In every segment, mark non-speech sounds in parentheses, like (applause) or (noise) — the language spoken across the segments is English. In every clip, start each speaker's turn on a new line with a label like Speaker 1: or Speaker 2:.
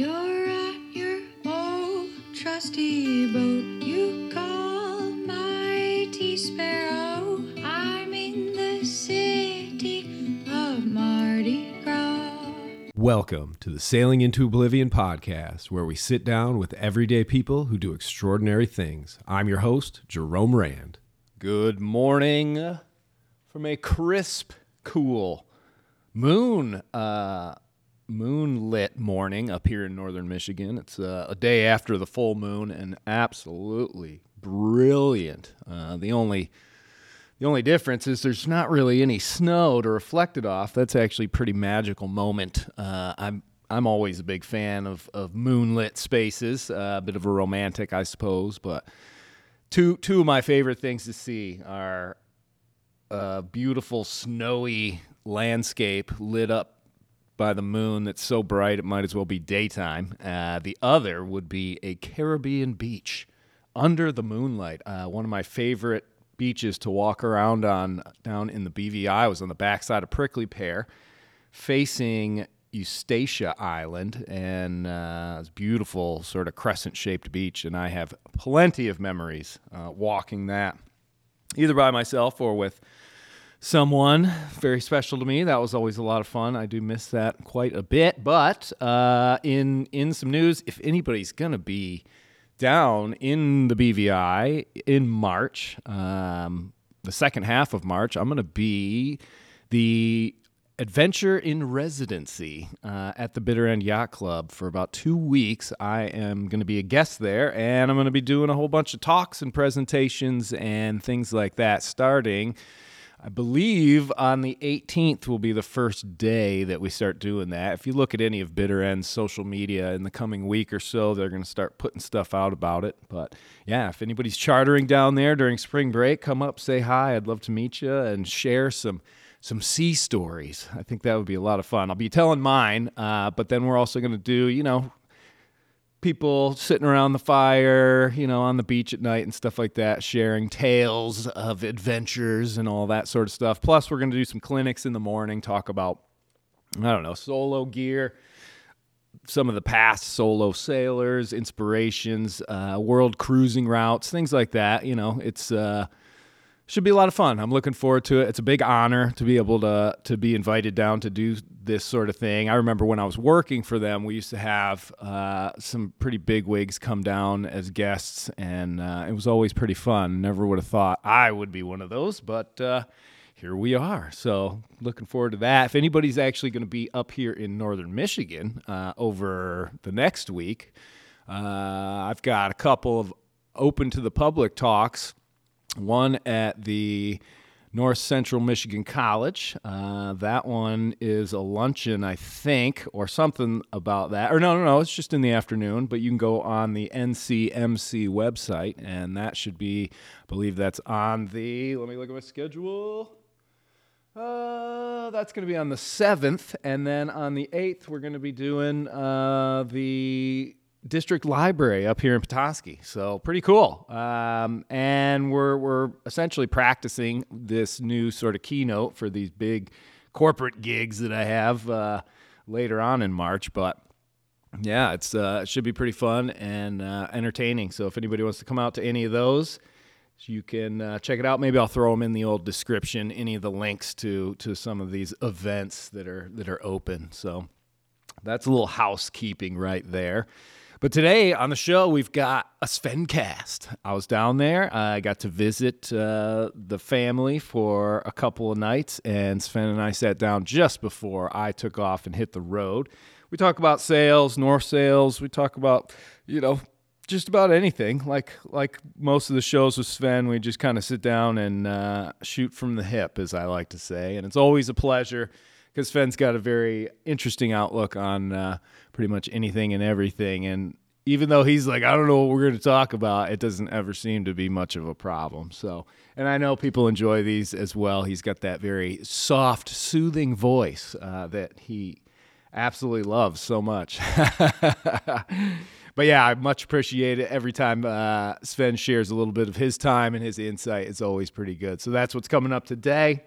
Speaker 1: You're at your old trusty boat. You call mighty sparrow. I'm in the city of Mardi Gras.
Speaker 2: Welcome to the Sailing into Oblivion podcast, where we sit down with everyday people who do extraordinary things. I'm your host, Jerome Rand.
Speaker 3: Good morning from a crisp, cool moon uh, moonlit morning up here in northern Michigan. It's uh, a day after the full moon and absolutely brilliant. Uh, the only the only difference is there's not really any snow to reflect it off. That's actually a pretty magical moment. Uh, I'm I'm always a big fan of, of moonlit spaces, uh, a bit of a romantic, I suppose. But two two of my favorite things to see are a beautiful snowy landscape lit up by the moon that's so bright it might as well be daytime. Uh, the other would be a Caribbean beach under the moonlight. Uh, one of my favorite beaches to walk around on down in the BVI was on the backside of Prickly Pear, facing Eustatia Island, and uh, it's beautiful sort of crescent-shaped beach. And I have plenty of memories uh, walking that, either by myself or with someone very special to me. That was always a lot of fun. I do miss that quite a bit. But uh, in in some news, if anybody's gonna be down in the BVI in March, um, the second half of March, I'm gonna be the adventure in residency uh, at the Bitter End Yacht Club for about two weeks. I am going to be a guest there, and I'm going to be doing a whole bunch of talks and presentations and things like that starting I believe on the 18th will be the first day that we start doing that. If you look at any of Bitter End's social media in the coming week or so, they're going to start putting stuff out about it. But yeah, if anybody's chartering down there during spring break, come up, say hi. I'd love to meet you and share some some sea stories. I think that would be a lot of fun. I'll be telling mine, uh, but then we're also going to do, you know, people sitting around the fire, you know, on the beach at night and stuff like that, sharing tales of adventures and all that sort of stuff. Plus, we're going to do some clinics in the morning, talk about, I don't know, solo gear, some of the past solo sailors, inspirations, uh, world cruising routes, things like that. You know, it's, uh, should be a lot of fun. I'm looking forward to it. It's a big honor to be able to to be invited down to do this sort of thing. I remember when I was working for them, we used to have uh, some pretty big wigs come down as guests, and uh, it was always pretty fun. Never would have thought I would be one of those, but uh, here we are. So looking forward to that. If anybody's actually going to be up here in northern Michigan uh, over the next week, uh, I've got a couple of open to the public talks one at the North Central Michigan College. Uh, that one is a luncheon, I think, or something about that. Or no, no, no, it's just in the afternoon, but you can go on the NCMC website, and that should be, I believe that's on the, let me look at my schedule. Uh, that's going to be on the 7th. And then on the 8th, we're going to be doing uh, the district library up here in Petoskey. So pretty cool. Um, and we're we're essentially practicing this new sort of keynote for these big corporate gigs that I have uh, later on in March. But yeah, it's uh, it should be pretty fun and uh, entertaining. So if anybody wants to come out to any of those. You can uh, check it out. Maybe I'll throw them in the old description. Any of the links to to some of these events that are that are open. So that's a little housekeeping right there. But today on the show, we've got a Svencast. I was down there. I got to visit uh, the family for a couple of nights, and Sven and I sat down just before I took off and hit the road. We talk about sails, North Sails. We talk about, you know, just about anything. Like like most of the shows with Sven, we just kind of sit down and uh, shoot from the hip, as I like to say, and it's always a pleasure because Sven's got a very interesting outlook on uh, pretty much anything and everything. And even though he's like, I don't know what we're going to talk about, it doesn't ever seem to be much of a problem. So, and I know people enjoy these as well. He's got that very soft, soothing voice uh, that he absolutely loves so much. (laughs) but yeah, I much appreciate it every time uh, Sven shares a little bit of his time and his insight. It's always pretty good. So that's what's coming up today.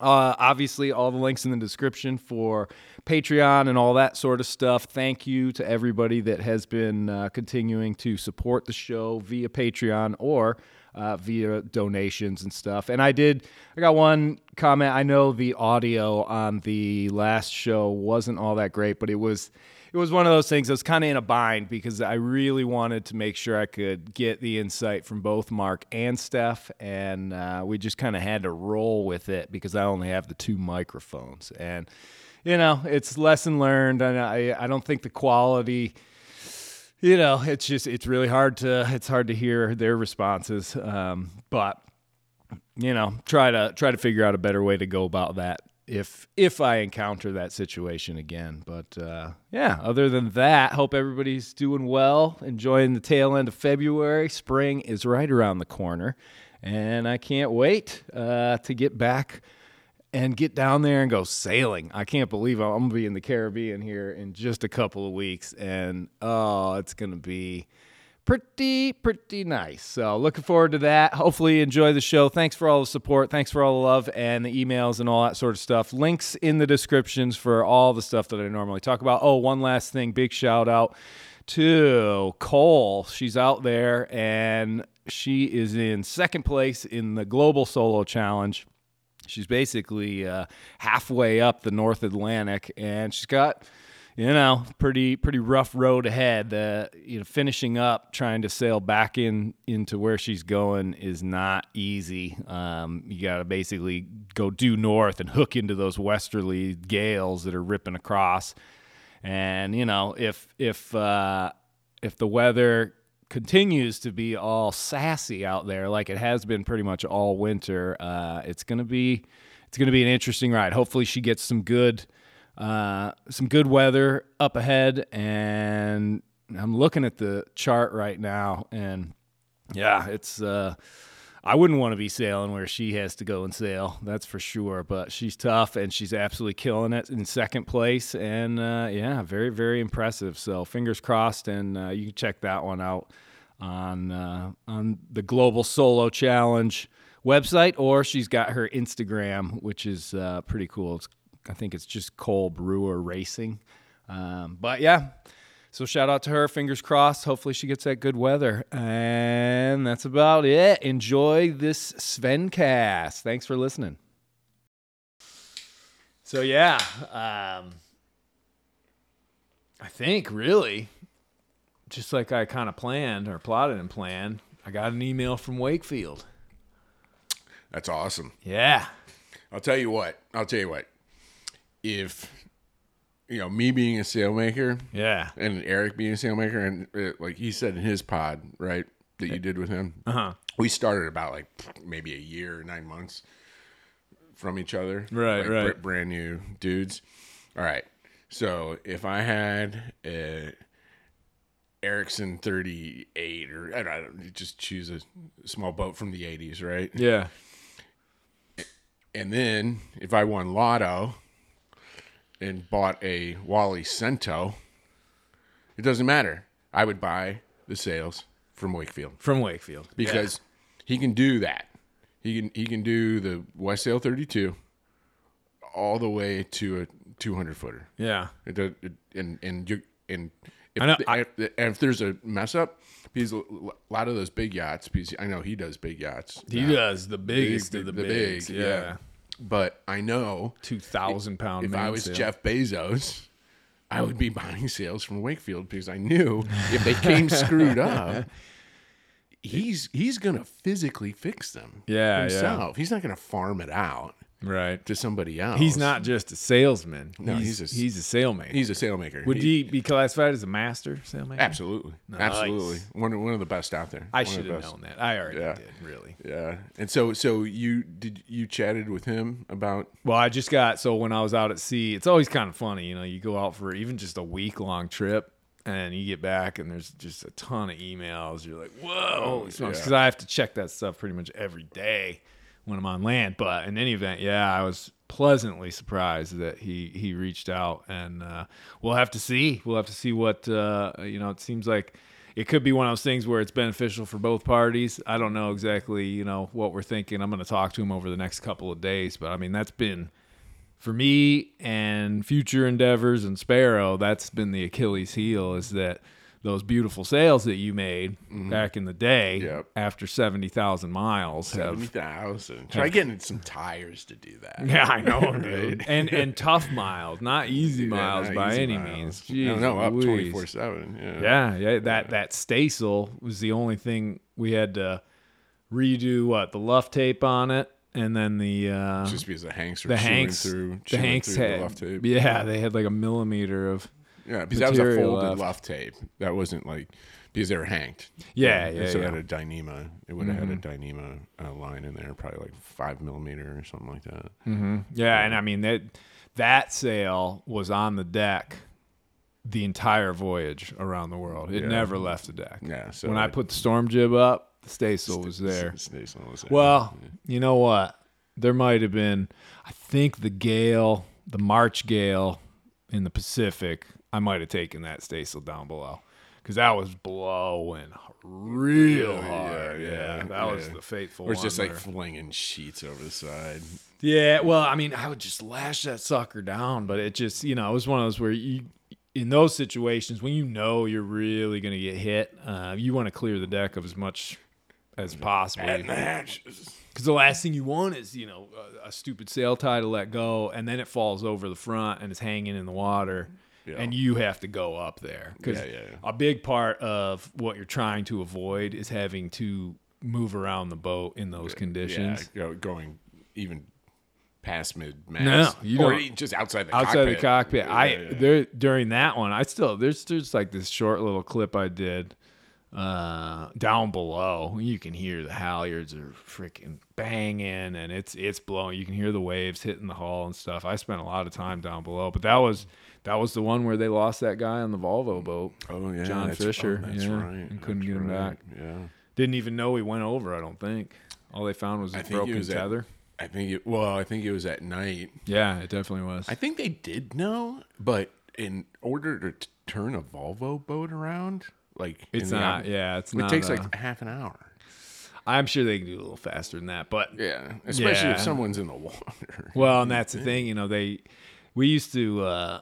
Speaker 3: Uh, obviously, all the links in the description for Patreon and all that sort of stuff. Thank you to everybody that has been uh, continuing to support the show via Patreon or uh, via donations and stuff. And I did, I got one comment. I know the audio on the last show wasn't all that great, but it was it was one of those things I was kind of in a bind because I really wanted to make sure I could get the insight from both Mark and Steph, and uh, we just kind of had to roll with it because I only have the two microphones, and you know it's lesson learned, and I I don't think the quality. You know, it's just it's really hard to it's hard to hear their responses, um, but you know, try to try to figure out a better way to go about that if if I encounter that situation again. But uh, yeah, other than that, hope everybody's doing well, enjoying the tail end of February. Spring is right around the corner, and I can't wait uh, to get back and get down there and go sailing. I can't believe I'm, I'm gonna be in the Caribbean here in just a couple of weeks, and oh, it's gonna be pretty pretty nice. So looking forward to that. Hopefully enjoy the show. Thanks for all the support. Thanks for all the love and the emails and all that sort of stuff. Links in the descriptions for all the stuff that i normally talk about. Oh one last thing. Big shout out to cole. She's out there and she is in second place in the global solo challenge. She's basically uh, halfway up the north atlantic and she's got you know, pretty pretty rough road ahead. Uh, you know, finishing up trying to sail back in into where she's going is not easy. Um, you got to basically go due north and hook into those westerly gales that are ripping across. And you know, if if uh, if the weather continues to be all sassy out there, like it has been pretty much all winter, uh, it's gonna be it's gonna be an interesting ride. Hopefully, she gets some good uh, some good weather up ahead, and I'm looking at the chart right now, and yeah, it's. Uh, I wouldn't want to be sailing where she has to go and sail. That's for sure. But she's tough and she's absolutely killing it in second place. And uh, yeah, very, very impressive. So fingers crossed. And uh, you can check that one out on uh, on the Global Solo Challenge website, or she's got her Instagram, which is uh, pretty cool. It's I think it's just Cole Brewer Racing. Um, but yeah, so shout out to her. Fingers crossed. Hopefully she gets that good weather. And that's about it. Enjoy this Svencast. Thanks for listening. So yeah, um, I think really, just like I kind of planned or plotted and planned, I got an email from Wakefield.
Speaker 4: That's awesome.
Speaker 3: Yeah.
Speaker 4: I'll tell you what. I'll tell you what. If you know me being a sailmaker
Speaker 3: Yeah.
Speaker 4: and Eric being a sailmaker, and uh, like he said in his pod, right, that you did with him,
Speaker 3: Uh huh.
Speaker 4: we started about like maybe a year, nine months from each other.
Speaker 3: Right,
Speaker 4: like,
Speaker 3: right.
Speaker 4: br- brand new dudes. All right. So if I had a Ericson 38 or I don't know, just choose a small boat from the 80s, right?
Speaker 3: Yeah.
Speaker 4: And then if I won Lotto and bought a Wally Cento, it doesn't matter. I would buy the sails from Wakefield
Speaker 3: From Wakefield.
Speaker 4: because he can do that. He can he can do the Westsail 32 all the way to a 200 footer.
Speaker 3: Yeah.
Speaker 4: It, does- it, and and you and if,
Speaker 3: I know, I-
Speaker 4: if, if there's a mess up, because a lot of those big yachts, because I know he does big yachts.
Speaker 3: He does the biggest
Speaker 4: Big-
Speaker 3: of the, bigs.
Speaker 4: big,
Speaker 3: yeah.
Speaker 4: Yeah. But I know
Speaker 3: Two thousand pound.
Speaker 4: if I was Jeff Bezos, I would be buying sails from Wakefield because I knew (laughs) if they came screwed up, (laughs) he's he's gonna physically fix them
Speaker 3: Yeah, yeah.
Speaker 4: himself. He's not gonna farm it out
Speaker 3: right.
Speaker 4: to somebody else.
Speaker 3: He's not just a salesman.
Speaker 4: No,
Speaker 3: he's
Speaker 4: he's a-
Speaker 3: he's a sailmaker.
Speaker 4: He's a sailmaker.
Speaker 3: Would
Speaker 4: He-
Speaker 3: be classified as a master sailmaker?
Speaker 4: Absolutely, absolutely. One of, one of the best out there.
Speaker 3: I
Speaker 4: One of
Speaker 3: should have
Speaker 4: best.
Speaker 3: known that. I already
Speaker 4: Yeah.
Speaker 3: did, really.
Speaker 4: Yeah, and so so you did you chatted with him about
Speaker 3: Well, I just got so when I was out at sea, it's always kind of funny, you know. You go out for even just a week long trip, and you get back, and there's just a ton of emails. You're like, whoa,
Speaker 4: oh,
Speaker 3: because I have to check that stuff pretty much every day when I'm on land. But in any event, yeah, I was pleasantly surprised that he he reached out, and uh, we'll have to see. We'll have to see what uh, you know. It seems like it could be one of those things where it's beneficial for both parties. I don't know exactly, you know, what we're thinking. I'm going to talk to him over the next couple of days, but I mean, that's been for me and future endeavors and Sparrow. That's been the Achilles heel is that those beautiful sails that you made back in the day
Speaker 4: Yep.
Speaker 3: after 70,000 miles
Speaker 4: Seventy
Speaker 3: have.
Speaker 4: Try getting some tires to do that.
Speaker 3: yeah, I know, (laughs) dude. And and tough miles, not easy
Speaker 4: Yeah,
Speaker 3: miles
Speaker 4: not
Speaker 3: by
Speaker 4: easy
Speaker 3: any
Speaker 4: miles.
Speaker 3: means.
Speaker 4: No,
Speaker 3: Jeez
Speaker 4: no, up twenty four seven. Yeah.
Speaker 3: Yeah, yeah. That that staysail was the only thing we had to redo. What the luff tape on it, and then the uh,
Speaker 4: Just because the Hanks were
Speaker 3: the Hanks
Speaker 4: through,
Speaker 3: the Hanks
Speaker 4: through
Speaker 3: had
Speaker 4: the tape.
Speaker 3: yeah, they had like a millimeter of
Speaker 4: Yeah, because that was a folded
Speaker 3: left.
Speaker 4: luff tape. That wasn't like because they were hanked.
Speaker 3: Yeah, yeah,
Speaker 4: So it
Speaker 3: yeah. Mm-hmm.
Speaker 4: had a Dyneema. It would have had a Dyneema uh, line in there, probably like five millimeter or something like that.
Speaker 3: yeah, and I mean that that sail was on the deck the entire voyage around the world. It
Speaker 4: Yeah.
Speaker 3: never left the deck.
Speaker 4: Yeah. So
Speaker 3: when I
Speaker 4: it-
Speaker 3: put the storm jib up, the staysail was there.
Speaker 4: S- Staysail was there.
Speaker 3: Well, you know what? There might have been, I think the gale, the March gale in the Pacific, I might have taken that staysail down below because that was blowing real
Speaker 4: Yeah,
Speaker 3: hard.
Speaker 4: yeah,
Speaker 3: Yeah,
Speaker 4: yeah,
Speaker 3: that was the fateful
Speaker 4: or it's just like flinging sheets over the side.
Speaker 3: yeah, well, I mean, I would just lash that sucker down, but it just, you know, it was one of those where you, in those situations, when you know you're really going to get hit, uh, you want to clear the deck of as much as possible.
Speaker 4: The hatches.
Speaker 3: Because the last thing you want is, you know, a, a stupid sail tie to let go, and then it falls over the front and it's hanging in the water,
Speaker 4: Yeah.
Speaker 3: and you have to go up there. Because
Speaker 4: Yeah, yeah, yeah.
Speaker 3: a big part of what you're trying to avoid is having to move around the boat in those conditions.
Speaker 4: Yeah, going even past mid
Speaker 3: No, you
Speaker 4: or
Speaker 3: don't-
Speaker 4: just outside the
Speaker 3: Outside the
Speaker 4: cockpit.
Speaker 3: cockpit, I
Speaker 4: Yeah, yeah.
Speaker 3: there during that one, I still there's there's like this short little clip I did uh down below you can hear the halyards are freaking banging and it's it's blowing you can hear the waves hitting the hull and stuff i spent a lot of time down below but that was that was the one where they lost that guy on the volvo boat
Speaker 4: Oh yeah,
Speaker 3: John Fisher,
Speaker 4: oh, that's
Speaker 3: yeah,
Speaker 4: right.
Speaker 3: and couldn't
Speaker 4: that's
Speaker 3: get him
Speaker 4: right.
Speaker 3: back.
Speaker 4: Yeah,
Speaker 3: didn't even know he went over i don't think all they found was a broken
Speaker 4: was at-
Speaker 3: tether
Speaker 4: I think it. Well, I think it was at night.
Speaker 3: yeah it definitely was
Speaker 4: I think they did know, but in order to t- turn a Volvo boat around, like
Speaker 3: it's not
Speaker 4: out-
Speaker 3: yeah it's
Speaker 4: it
Speaker 3: not It
Speaker 4: takes
Speaker 3: uh,
Speaker 4: like half an hour.
Speaker 3: i'm sure they can do a little faster than that but
Speaker 4: Yeah, especially
Speaker 3: Yeah.
Speaker 4: if someone's in the (laughs) water.
Speaker 3: Well, and that's the thing, you know, they we used to uh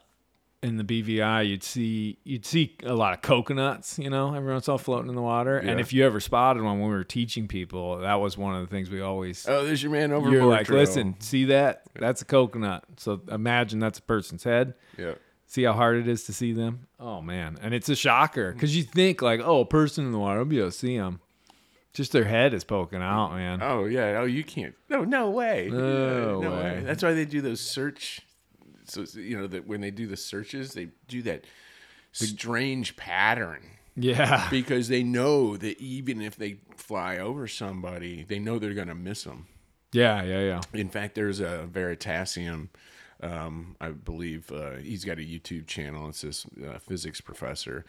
Speaker 3: in the BVI you'd see you'd see a lot of coconuts, you know, every once in a while floating in the water. And if you ever spotted one when we were teaching people, that was one of the things we always
Speaker 4: oh, there's your man over.
Speaker 3: you're like, listen, see that? That's a coconut. So imagine that's a person's head.
Speaker 4: Yeah.
Speaker 3: See how hard it is to see them? Oh man, and it's a shocker because you think like, oh, a person in the water, I'll be able to see them. Just their head is poking out, man.
Speaker 4: Oh yeah. Oh, you can't. No, no way.
Speaker 3: No
Speaker 4: Yeah,
Speaker 3: way.
Speaker 4: That's why they do those search. So you know that when they do the searches, they do that strange pattern
Speaker 3: Yeah, (laughs)
Speaker 4: because they know that even if they fly over somebody, they know they're gonna miss them.
Speaker 3: yeah, yeah, yeah.
Speaker 4: In fact, there's a Veritasium. Um, I believe uh, he's got a YouTube channel. It's this uh, physics professor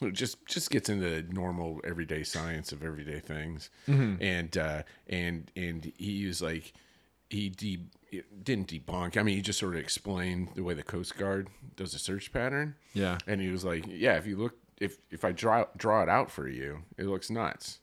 Speaker 4: who just just gets into normal everyday science of everyday things, and uh, and and he was like he de- didn't debunk. I mean, he just sort of explained the way the Coast Guard does a search pattern.
Speaker 3: Yeah.
Speaker 4: and he was like, yeah, if you look, if if I draw draw it out for you, it looks nuts.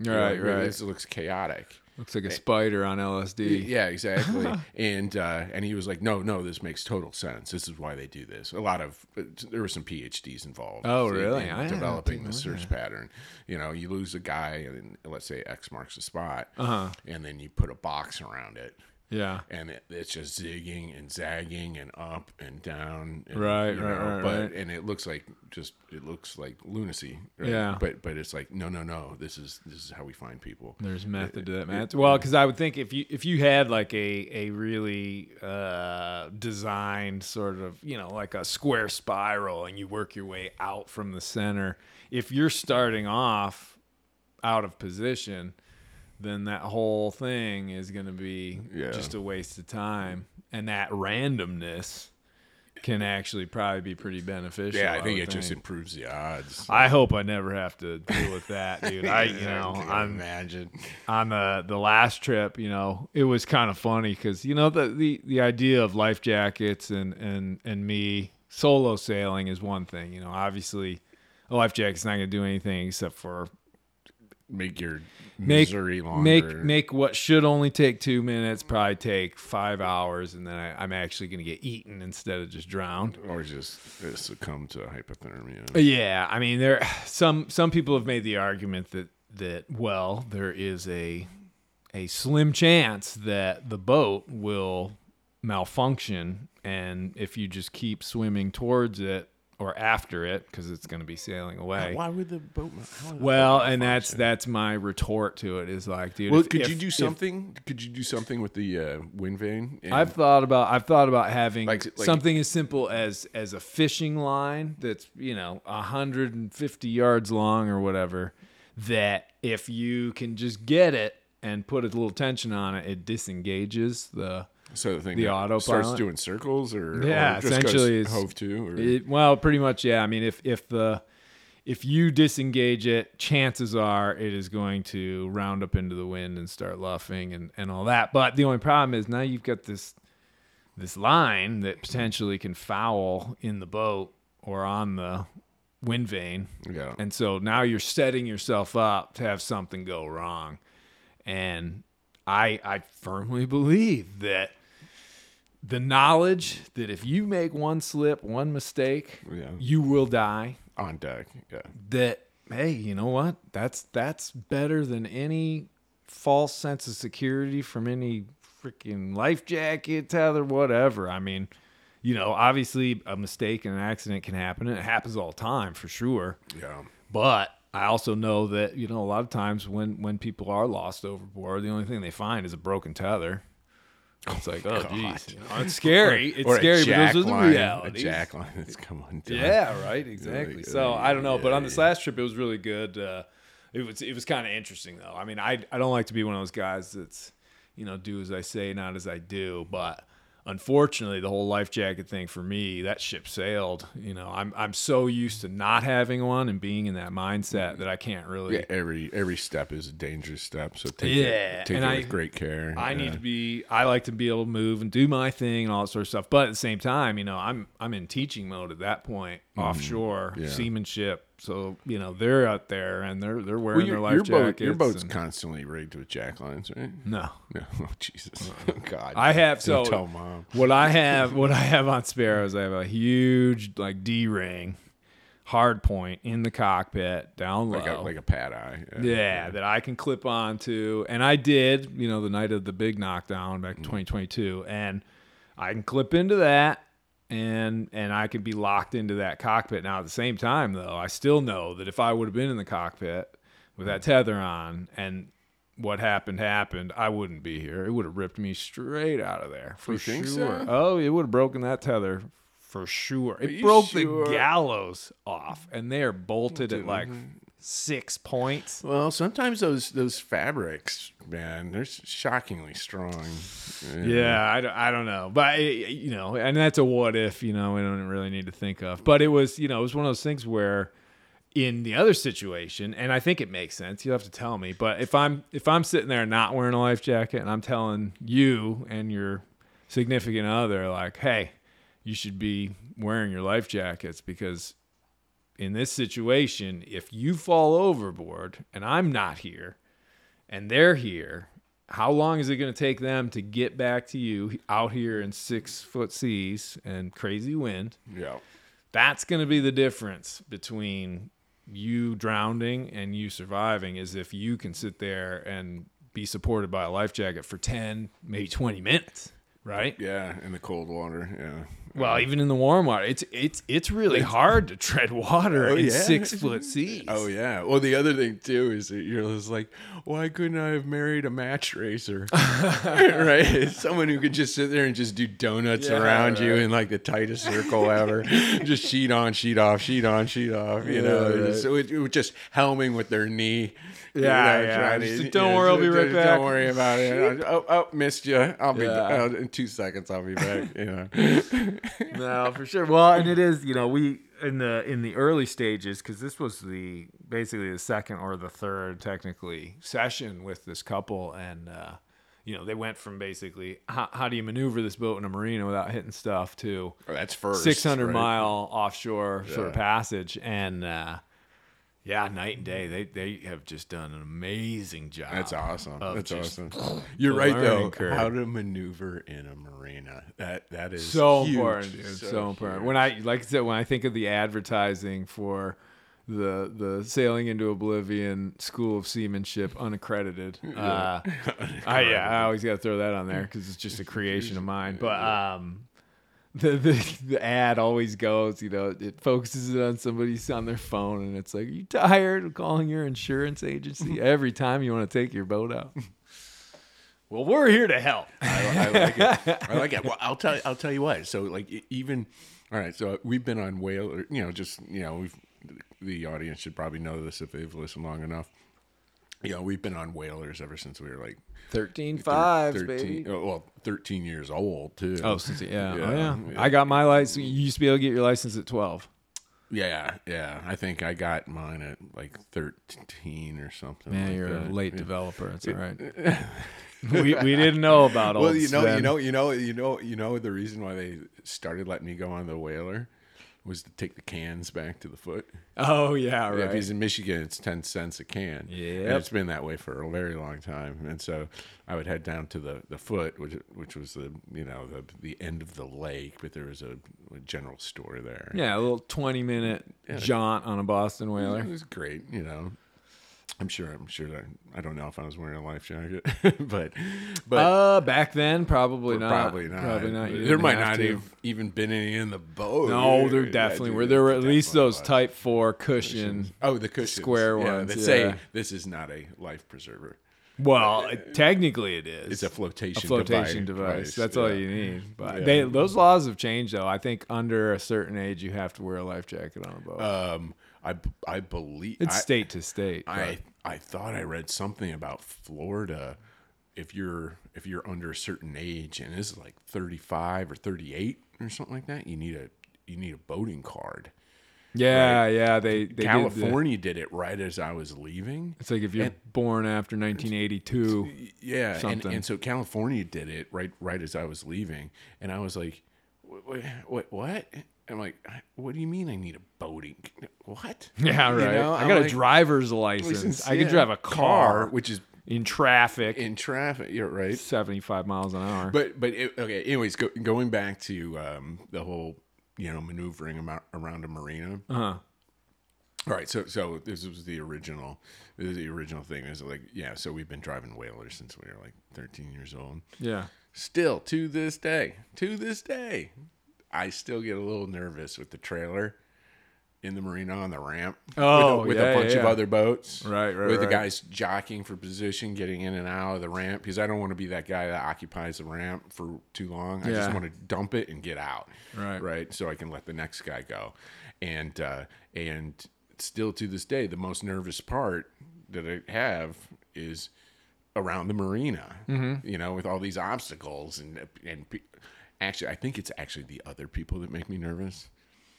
Speaker 3: Right,
Speaker 4: Like,
Speaker 3: right.
Speaker 4: It looks chaotic.
Speaker 3: Looks like a spider on LSD.
Speaker 4: Yeah, exactly. (laughs) and uh, and he was like, no, no, this makes total sense. This is why they do this. A lot of there were some PhDs involved.
Speaker 3: Oh,
Speaker 4: in-
Speaker 3: really?
Speaker 4: in developing the search pattern. You know, you lose a guy, and let's say X marks the spot,
Speaker 3: Uh-huh.
Speaker 4: and then you put a box around it.
Speaker 3: Yeah.
Speaker 4: And it, it's just zigging and zagging and up and down. And,
Speaker 3: Right,
Speaker 4: you
Speaker 3: right,
Speaker 4: know,
Speaker 3: right,
Speaker 4: But
Speaker 3: right.
Speaker 4: and it looks like just it looks like lunacy. right?
Speaker 3: Yeah.
Speaker 4: But but it's like no no no. This is this is how we find people.
Speaker 3: There's method to that, man. Well, because I would think if you if you had like a a really uh, designed sort of you know like a square spiral and you work your way out from the center, if you're starting off out of position, then that whole thing is going to be
Speaker 4: Yeah.
Speaker 3: just a waste of time, and that randomness can actually probably be pretty beneficial.
Speaker 4: Yeah, I think
Speaker 3: would
Speaker 4: it just improves the odds.
Speaker 3: I hope I never have to deal with that, (laughs) dude. I, you know,
Speaker 4: can
Speaker 3: I'm
Speaker 4: imagine.
Speaker 3: on the the last trip, you know, it was kind of funny because you know the, the the idea of life jackets and and and me solo sailing is one thing. You know, obviously a life jacket's not going to do anything except for
Speaker 4: Make your
Speaker 3: make
Speaker 4: longer.
Speaker 3: make make what should only take two minutes probably take five hours, and then I, I'm actually going to get eaten instead of just drowned.
Speaker 4: or just uh, succumb to hypothermia.
Speaker 3: Yeah, I mean, there (sighs) some some people have made the argument that that well, there is a a slim chance that the boat will malfunction, and if you just keep swimming towards it or after it, because it's going to be sailing away.
Speaker 4: Why would the boat? how would the
Speaker 3: Well,
Speaker 4: boat
Speaker 3: and that's
Speaker 4: function?
Speaker 3: that's my retort to it is like, dude.
Speaker 4: Well,
Speaker 3: if-
Speaker 4: could
Speaker 3: if-
Speaker 4: you do
Speaker 3: if-
Speaker 4: something? could you do something with the uh, wind vane? and-
Speaker 3: I've thought about I've thought about having
Speaker 4: Like- like-
Speaker 3: something as simple as as a fishing line that's you know 150 yards long or whatever that if you can just get it and put a little tension on it it disengages the
Speaker 4: so the thing
Speaker 3: the autopilot?
Speaker 4: starts doing circles, or
Speaker 3: Yeah,
Speaker 4: or just
Speaker 3: essentially
Speaker 4: hove to. Or,
Speaker 3: it, well pretty much yeah I mean if if the if you disengage it chances are it is going to round up into the wind and start luffing and and all that but the only problem is now you've got this this line that potentially can foul in the boat or on the wind vane.
Speaker 4: Yeah.
Speaker 3: And so now you're setting yourself up to have something go wrong. And I I firmly believe that the knowledge that if you make one slip, one mistake,
Speaker 4: Yeah.
Speaker 3: you will die,
Speaker 4: on deck. Yeah.
Speaker 3: that hey, you know what? That's that's better than any false sense of security from any freaking life jacket, tether, whatever. I mean, you know, obviously a mistake and an accident can happen, and it happens all the time for sure.
Speaker 4: Yeah.
Speaker 3: But I also know that you know a lot of times when when people are lost overboard, the only thing they find is a broken tether. It's like, oh, geez, you know, (laughs) it's scary. It's
Speaker 4: Or
Speaker 3: scary, but those are the realities.
Speaker 4: A jack line that's come undone.
Speaker 3: Yeah, right. Exactly. So. I don't know, but on this last trip, it was really good. Uh, it was it was kind of interesting though. I mean, I I don't like to be one of those guys that's you know do as I say, not as I do. But unfortunately, the whole life jacket thing for me, that ship sailed. You know, I'm I'm so used to not having one and being in that mindset that I can't really.
Speaker 4: Yeah, every every step is a dangerous step, so take
Speaker 3: Yeah,
Speaker 4: it, take
Speaker 3: and
Speaker 4: it
Speaker 3: I-
Speaker 4: with great care.
Speaker 3: I
Speaker 4: yeah.
Speaker 3: need to be. I like to be able to move and do my thing and all that sort of stuff. But at the same time, you know, I'm I'm in teaching mode at that point, offshore
Speaker 4: Mm, yeah.
Speaker 3: seamanship. So you know, they're out there and they're they're wearing
Speaker 4: Well,
Speaker 3: their life
Speaker 4: your boat,
Speaker 3: jackets.
Speaker 4: your boat's
Speaker 3: and-
Speaker 4: constantly rigged with jack lines, right?
Speaker 3: no, (laughs)
Speaker 4: No, oh Jesus, oh, (laughs) God.
Speaker 3: I have (laughs) so
Speaker 4: tell mom.
Speaker 3: what I have what I have on Sparrows. I have a huge like D ring, hard point in the cockpit down low.
Speaker 4: Like a like a pad eye.
Speaker 3: Yeah, that I can clip on to. And I did, you know, the night of the big knockdown back in mm. 2022. And I can clip into that and and I could be locked into that cockpit. Now at the same time though, I still know that if I would have been in the cockpit with that tether on and what happened happened, I wouldn't be here. It would have ripped me straight out of there for
Speaker 4: You
Speaker 3: sure.
Speaker 4: so?
Speaker 3: Oh, it would have broken that tether for sure. It broke
Speaker 4: sure?
Speaker 3: the gallows off, and they are bolted at like six points.
Speaker 4: Well, sometimes those those fabrics, man, they're shockingly strong.
Speaker 3: Yeah, I, don't- I don't know, but eh, you know, and that's a what if. You know, we don't really need to think of. But it was, you know, it was one of those things where, in the other situation, and I think it makes sense. You will have to tell me, but if I'm if I'm sitting there not wearing a life jacket, and I'm telling you and your significant other, like, hey, you should be wearing your life jackets because in this situation, if you fall overboard and I'm not here and they're here, how long is it going to take them to get back to you out here in six foot seas and crazy wind?
Speaker 4: Yeah.
Speaker 3: That's going to be the difference between you drowning and you surviving is if you can sit there and be supported by a life jacket for 10, maybe 20 minutes, right?
Speaker 4: Yeah, in the cold water. Yeah.
Speaker 3: Well, even in the warm water, it's it's it's really hard to tread water
Speaker 4: Oh,
Speaker 3: in
Speaker 4: yeah?
Speaker 3: six (laughs) foot seas.
Speaker 4: Oh yeah. Well, the other thing too is that you're just like, why couldn't I have married a match racer? (laughs) right? Someone who could just sit there and just do donuts
Speaker 3: Yeah,
Speaker 4: around you in like the tightest circle ever. (laughs) just sheet on, sheet off, sheet on, sheet off. You know,
Speaker 3: right.
Speaker 4: so it, it was just helming with their knee. You
Speaker 3: Yeah,
Speaker 4: know,
Speaker 3: yeah. Just, "Don't
Speaker 4: know,
Speaker 3: worry, I'll be right back."
Speaker 4: Don't worry about it. (laughs) Oh, oh, missed you. I'll be
Speaker 3: Yeah.
Speaker 4: oh, in two seconds. I'll be back. You know. (laughs)
Speaker 3: no, for sure. Well, and it is, you know, we in the in the early stages because this was the basically the second or the third technically session with this couple, and uh, you know they went from basically how, how do you maneuver this boat in a marina without hitting stuff to
Speaker 4: Oh, that's first.
Speaker 3: 600
Speaker 4: right?
Speaker 3: mile offshore sort of passage and uh Yeah, night and day. They they have just done an amazing job.
Speaker 4: That's awesome. That's awesome. You're right though.
Speaker 3: curve.
Speaker 4: How to maneuver in a marina. That that is
Speaker 3: so
Speaker 4: huge.
Speaker 3: important, dude. So, important.
Speaker 4: huge.
Speaker 3: When I like I said, when I think of the advertising for the the sailing into oblivion school of seamanship unaccredited (laughs) uh (laughs) I, yeah i always got to throw that on there because it's just a creation of mine but um the, the the ad always goes you know it focuses it on somebody on their phone and it's like Are you tired of calling your insurance agency (laughs) every time you want to take your boat out (laughs) well we're here to help
Speaker 4: I, I like it. (laughs) I like it. Well, I'll tell you, I'll tell you what. So like even all right. So we've been on whale. You know, just you know, we've the audience should probably know this if they've listened long enough. You know, we've been on whalers ever since we were like
Speaker 3: 13
Speaker 4: thir-
Speaker 3: fives
Speaker 4: 13
Speaker 3: baby
Speaker 4: oh, Well, thirteen years old too.
Speaker 3: Oh, since yeah,
Speaker 4: Yeah,
Speaker 3: oh, yeah.
Speaker 4: yeah.
Speaker 3: I got my license. You used to be able to get your license at twelve.
Speaker 4: yeah, yeah. I think I got mine at like thirteen or something.
Speaker 3: Man,
Speaker 4: like
Speaker 3: you're
Speaker 4: that.
Speaker 3: a late
Speaker 4: Yeah.
Speaker 3: developer. It's all right. (laughs) we we didn't know about old
Speaker 4: Well, you know, you know, you know, you know, you know. The reason why they started letting me go on the whaler was to take the cans back to the foot.
Speaker 3: Oh yeah,
Speaker 4: Yeah,
Speaker 3: right.
Speaker 4: because in Michigan it's ten cents a can. Yeah, it's been that way for a very long time. And so I would head down to the, the foot, which which was the you know the the end of the lake, but there was a, a general store there.
Speaker 3: yeah, a little twenty minute jaunt on a Boston whaler.
Speaker 4: it
Speaker 3: whaler.
Speaker 4: was great. You know, I'm sure. I'm sure that I don't know if I was wearing a life jacket, (laughs) but but.
Speaker 3: uh, back then probably not.
Speaker 4: Probably not.
Speaker 3: Probably not.
Speaker 4: There might not
Speaker 3: to.
Speaker 4: have even been any in the boat.
Speaker 3: No, there definitely
Speaker 4: dude,
Speaker 3: were. There were at least those
Speaker 4: was.
Speaker 3: Type Four cushion.
Speaker 4: Oh, the cushions.
Speaker 3: square
Speaker 4: yeah,
Speaker 3: ones,
Speaker 4: that
Speaker 3: yeah.
Speaker 4: say this is not a life preserver.
Speaker 3: Well, technically it is.
Speaker 4: It's a flotation.
Speaker 3: a flotation
Speaker 4: device.
Speaker 3: device. That's all you need. But
Speaker 4: Yeah.
Speaker 3: they those laws have changed though. I think under a certain age you have to wear a life jacket on a boat.
Speaker 4: Um, I I believe
Speaker 3: it's
Speaker 4: I,
Speaker 3: state to state.
Speaker 4: I I thought I read something about Florida. If you're if you're under a certain age and this is like 35 or 38 or something like that, you need a you need a boating card.
Speaker 3: yeah, yeah. They, they Did the-
Speaker 4: California did it right as I was leaving.
Speaker 3: it's like if you're born after 1982.
Speaker 4: Yeah,
Speaker 3: something.
Speaker 4: and, and so California did it right right as I was leaving, and I was like, "What? What? what? I'm like, "What do you mean I need a boating? What? (laughs)
Speaker 3: Yeah,
Speaker 4: You
Speaker 3: right.
Speaker 4: know,
Speaker 3: I got a driver's license.
Speaker 4: license,
Speaker 3: I can
Speaker 4: yeah,
Speaker 3: drive a car,
Speaker 4: which is
Speaker 3: in traffic
Speaker 4: in traffic. You're right.
Speaker 3: 75 miles an hour.
Speaker 4: But but it, okay. Anyways, go, going back to um, the whole you know maneuvering around a marina.
Speaker 3: uh-huh.
Speaker 4: All right, so so this was the original. This is the original thing. Is like yeah. So we've been driving whalers since we were like 13 years old.
Speaker 3: Yeah.
Speaker 4: Still to this day, to this day, I still get a little nervous with the trailer in the marina on the ramp. (laughs)
Speaker 3: Oh,
Speaker 4: with, a, with
Speaker 3: yeah,
Speaker 4: a bunch of other boats.
Speaker 3: Right, right,
Speaker 4: With the guys jockeying for position, getting in and out of the ramp because I don't want to be that guy that occupies the ramp for too long. I just want to dump it and get out.
Speaker 3: Right.
Speaker 4: Right. So I can let the next guy go. And uh, and still to this day, the most nervous part that I have is around the marina.
Speaker 3: Mm-hmm.
Speaker 4: You know, with all these obstacles and and pe- actually, I think it's actually the other people that make me nervous.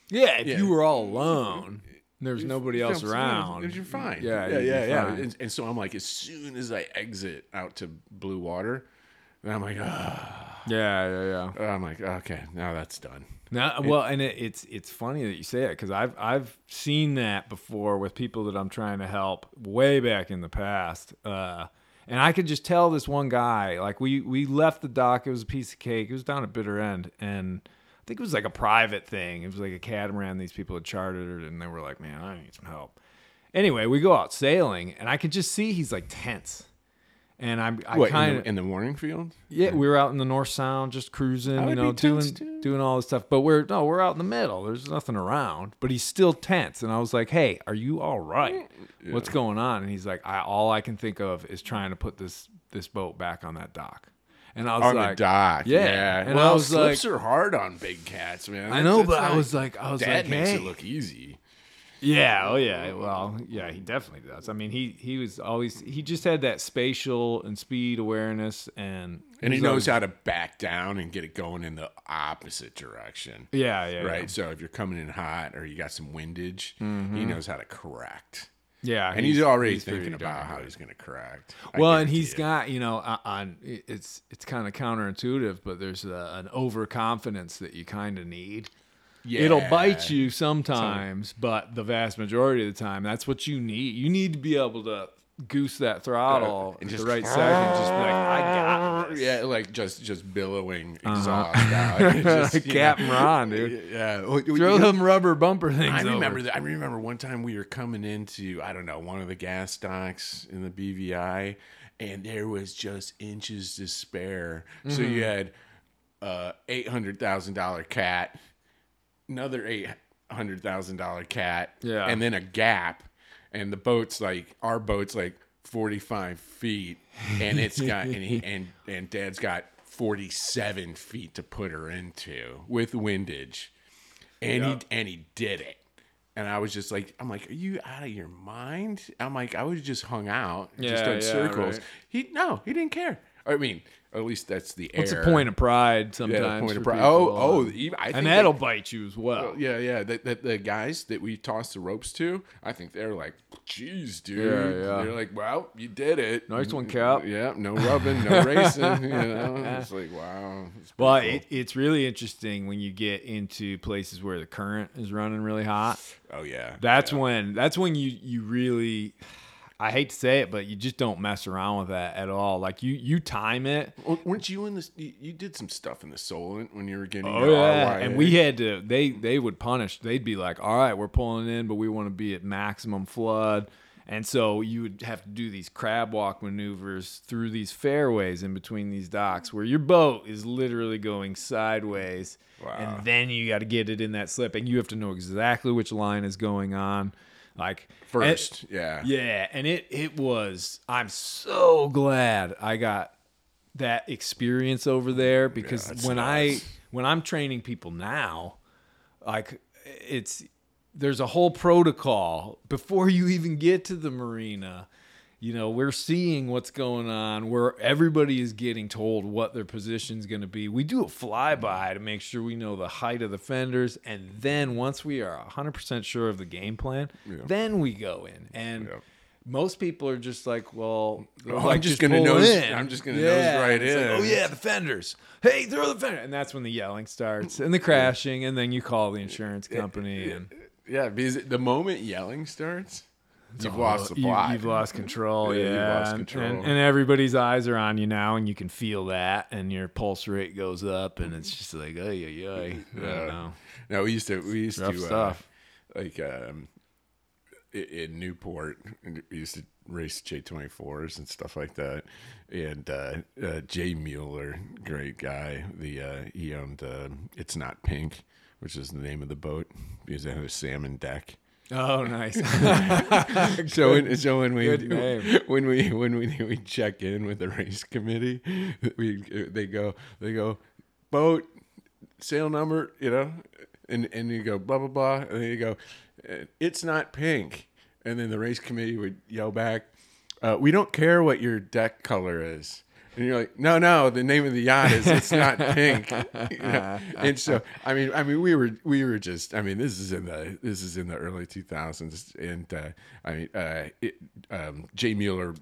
Speaker 3: Yeah, if
Speaker 4: Yeah.
Speaker 3: you were all alone, there's nobody else
Speaker 4: Yeah,
Speaker 3: around.
Speaker 4: You're fine.
Speaker 3: Yeah,
Speaker 4: yeah, yeah, yeah. And, and so I'm like, as soon as I exit out to blue water, then I'm like, ah.
Speaker 3: Yeah, yeah, yeah.
Speaker 4: I'm like, okay, now that's done.
Speaker 3: Now, well, and it, it's it's funny that you say it because I've I've seen that before with people that I'm trying to help way back in the past, uh, and I could just tell this one guy like we we left the dock. It was a piece of cake. It was down at Bitter End, and I think it was like a private thing. It was like a catamaran these people had chartered, and they were like, "Man, I need some help." Anyway, we go out sailing, and I could just see he's like tense, and I'm I
Speaker 4: What
Speaker 3: kind
Speaker 4: in,
Speaker 3: of
Speaker 4: the, in the warning field?
Speaker 3: yeah, we were out in the North Sound, just cruising, you know, doing
Speaker 4: too.
Speaker 3: doing all this stuff. But we're no, we're out in the middle. There's nothing around, but he's still tense. And I was like, "Hey, are you all right? Mm, What's going on?" And he's like, I, "All I can think of is trying to put this this boat back on that dock." And I was
Speaker 4: On
Speaker 3: like,
Speaker 4: the dock.
Speaker 3: yeah.
Speaker 4: Yeah.
Speaker 3: And
Speaker 4: well,
Speaker 3: I was
Speaker 4: slips
Speaker 3: like-
Speaker 4: are hard on big cats, man.
Speaker 3: I know,
Speaker 4: That's-
Speaker 3: but
Speaker 4: that's
Speaker 3: I was like, I was
Speaker 4: Dad
Speaker 3: like,
Speaker 4: makes
Speaker 3: hey.
Speaker 4: it look easy.
Speaker 3: Yeah, oh yeah. Well, yeah, he definitely does. I mean, he he was always he just had that spatial and speed awareness, and
Speaker 4: And he knows
Speaker 3: always-
Speaker 4: how to back down and get it going in the opposite direction.
Speaker 3: Yeah, yeah,
Speaker 4: Right.
Speaker 3: yeah.
Speaker 4: So if you're coming in hot or you got some windage,
Speaker 3: Mm-hmm.
Speaker 4: he knows how to correct.
Speaker 3: Yeah,
Speaker 4: And he's, already
Speaker 3: he's
Speaker 4: thinking about how he's going to correct.
Speaker 3: Well, and he's
Speaker 4: it.
Speaker 3: got you know on- on it's it's kind of counterintuitive, but there's a, an overconfidence that you kind of need. It'll bite you sometimes, but the vast majority of the time, that's what you need. You need to be able to goose that throttle
Speaker 4: just-
Speaker 3: the right second. Just be like, I got (laughs) this.
Speaker 4: Yeah, like just just billowing
Speaker 3: Uh-huh.
Speaker 4: exhaust (laughs) out. Just, you know.
Speaker 3: Ron, dude.
Speaker 4: Yeah, Well, you
Speaker 3: Throw
Speaker 4: know,
Speaker 3: them rubber bumper things.
Speaker 4: I remember
Speaker 3: over.
Speaker 4: that. I remember one time we were coming into I don't know one of the gas stocks in the BVI, and there was just inches to spare. So
Speaker 3: Mm-hmm.
Speaker 4: you had uh, eight hundred thousand dollar cat, another eight hundred thousand dollar cat,
Speaker 3: Yeah.
Speaker 4: and then a gap, and the boat's like our boat's like forty five feet, and it's got and he, (laughs) and and Dad's got forty seven feet to put her into with windage and he and he did it. And I was just like, I'm like, are you out of your mind? I'm like, I would have just hung out, just
Speaker 3: Yeah,
Speaker 4: done
Speaker 3: yeah,
Speaker 4: circles.
Speaker 3: right.
Speaker 4: He no, he didn't care. I mean, at least that's the air.
Speaker 3: It's a point of pride sometimes.
Speaker 4: yeah, point of pride.
Speaker 3: people.
Speaker 4: Oh, oh, even, I think
Speaker 3: and that'll bite you as well.
Speaker 4: yeah, yeah. The, the, the guys that we toss the ropes to, I think they're like, "Jeez, dude."
Speaker 3: Yeah, yeah.
Speaker 4: They're like, "Well, you did it.
Speaker 3: Nice one, Cap.
Speaker 4: Yeah, no rubbing, no racing. You know, (laughs) it's like, wow. It's
Speaker 3: Well,
Speaker 4: cool.
Speaker 3: it, it's really interesting when you get into places where the current is running really hot.
Speaker 4: oh yeah,
Speaker 3: That's when that's when you you really I hate to say it, but you just don't mess around with that at all. Like you you time it.
Speaker 4: Weren't you in this? You, you did some stuff in the Solent when you were getting.
Speaker 3: Oh
Speaker 4: your
Speaker 3: yeah,
Speaker 4: RYA.
Speaker 3: and we had to. They they would punish. They'd be like, "All right, we're pulling in, but we want to be at maximum flood." And so you would have to do these crab walk maneuvers through these fairways in between these docks, where your boat is literally going sideways,
Speaker 4: Wow.
Speaker 3: and then you got to get it in that slip, and you have to know exactly which line is going on. Like
Speaker 4: first. yeah.
Speaker 3: yeah, and it it was. I'm so glad I got that experience over there because
Speaker 4: that's
Speaker 3: when I when I'm training people now, like it's there's a whole protocol before you even get to the marina. You know, we're seeing what's going on where everybody is getting told what their position is going to be. We do a flyby to make sure we know the height of the fenders. And then once we are 100% sure of the game plan, then we go in. And
Speaker 4: Yeah.
Speaker 3: most people are just like, well,
Speaker 4: Oh, I'm just gonna nose-
Speaker 3: in.
Speaker 4: I'm just gonna nose right
Speaker 3: it's like,
Speaker 4: in.
Speaker 3: oh, yeah, the fenders. Hey, throw the fender. And that's when the yelling starts and the crashing. And then you call the insurance company. And
Speaker 4: Yeah, because the moment yelling starts, you've lost the
Speaker 3: you,
Speaker 4: plot.
Speaker 3: have lost control.
Speaker 4: Yeah,
Speaker 3: Yeah,
Speaker 4: you've lost
Speaker 3: and-
Speaker 4: control.
Speaker 3: And, and everybody's eyes are on you now, and you can feel that, and your pulse rate goes up, and it's just like, oh yeah, yeah. I
Speaker 4: Yeah. No, we used to we used
Speaker 3: Rough
Speaker 4: to uh,
Speaker 3: stuff.
Speaker 4: like um, in Newport. We used to race J twenty fours and stuff like that. And uh, uh, Jay Mueller, great guy. The uh, he owned uh, it's not pink, which is the name of the boat because it had a salmon deck.
Speaker 3: Oh, nice. (laughs)
Speaker 4: So when, so when we when we when we we check in with the race committee, we they go they go boat sail number you know, and and you go blah blah blah, and then you go "Uh, it's not pink, and then the race committee would yell back, uh, we don't care what your deck color is. And you're like, no, no. The name of the yacht is it's not (laughs) pink. (laughs) You know? (laughs) And so, I mean, I mean, we were, we were just, I mean, this is in the, this is in the early 2000s, and uh, I mean, uh, it, um, Jay Mueller,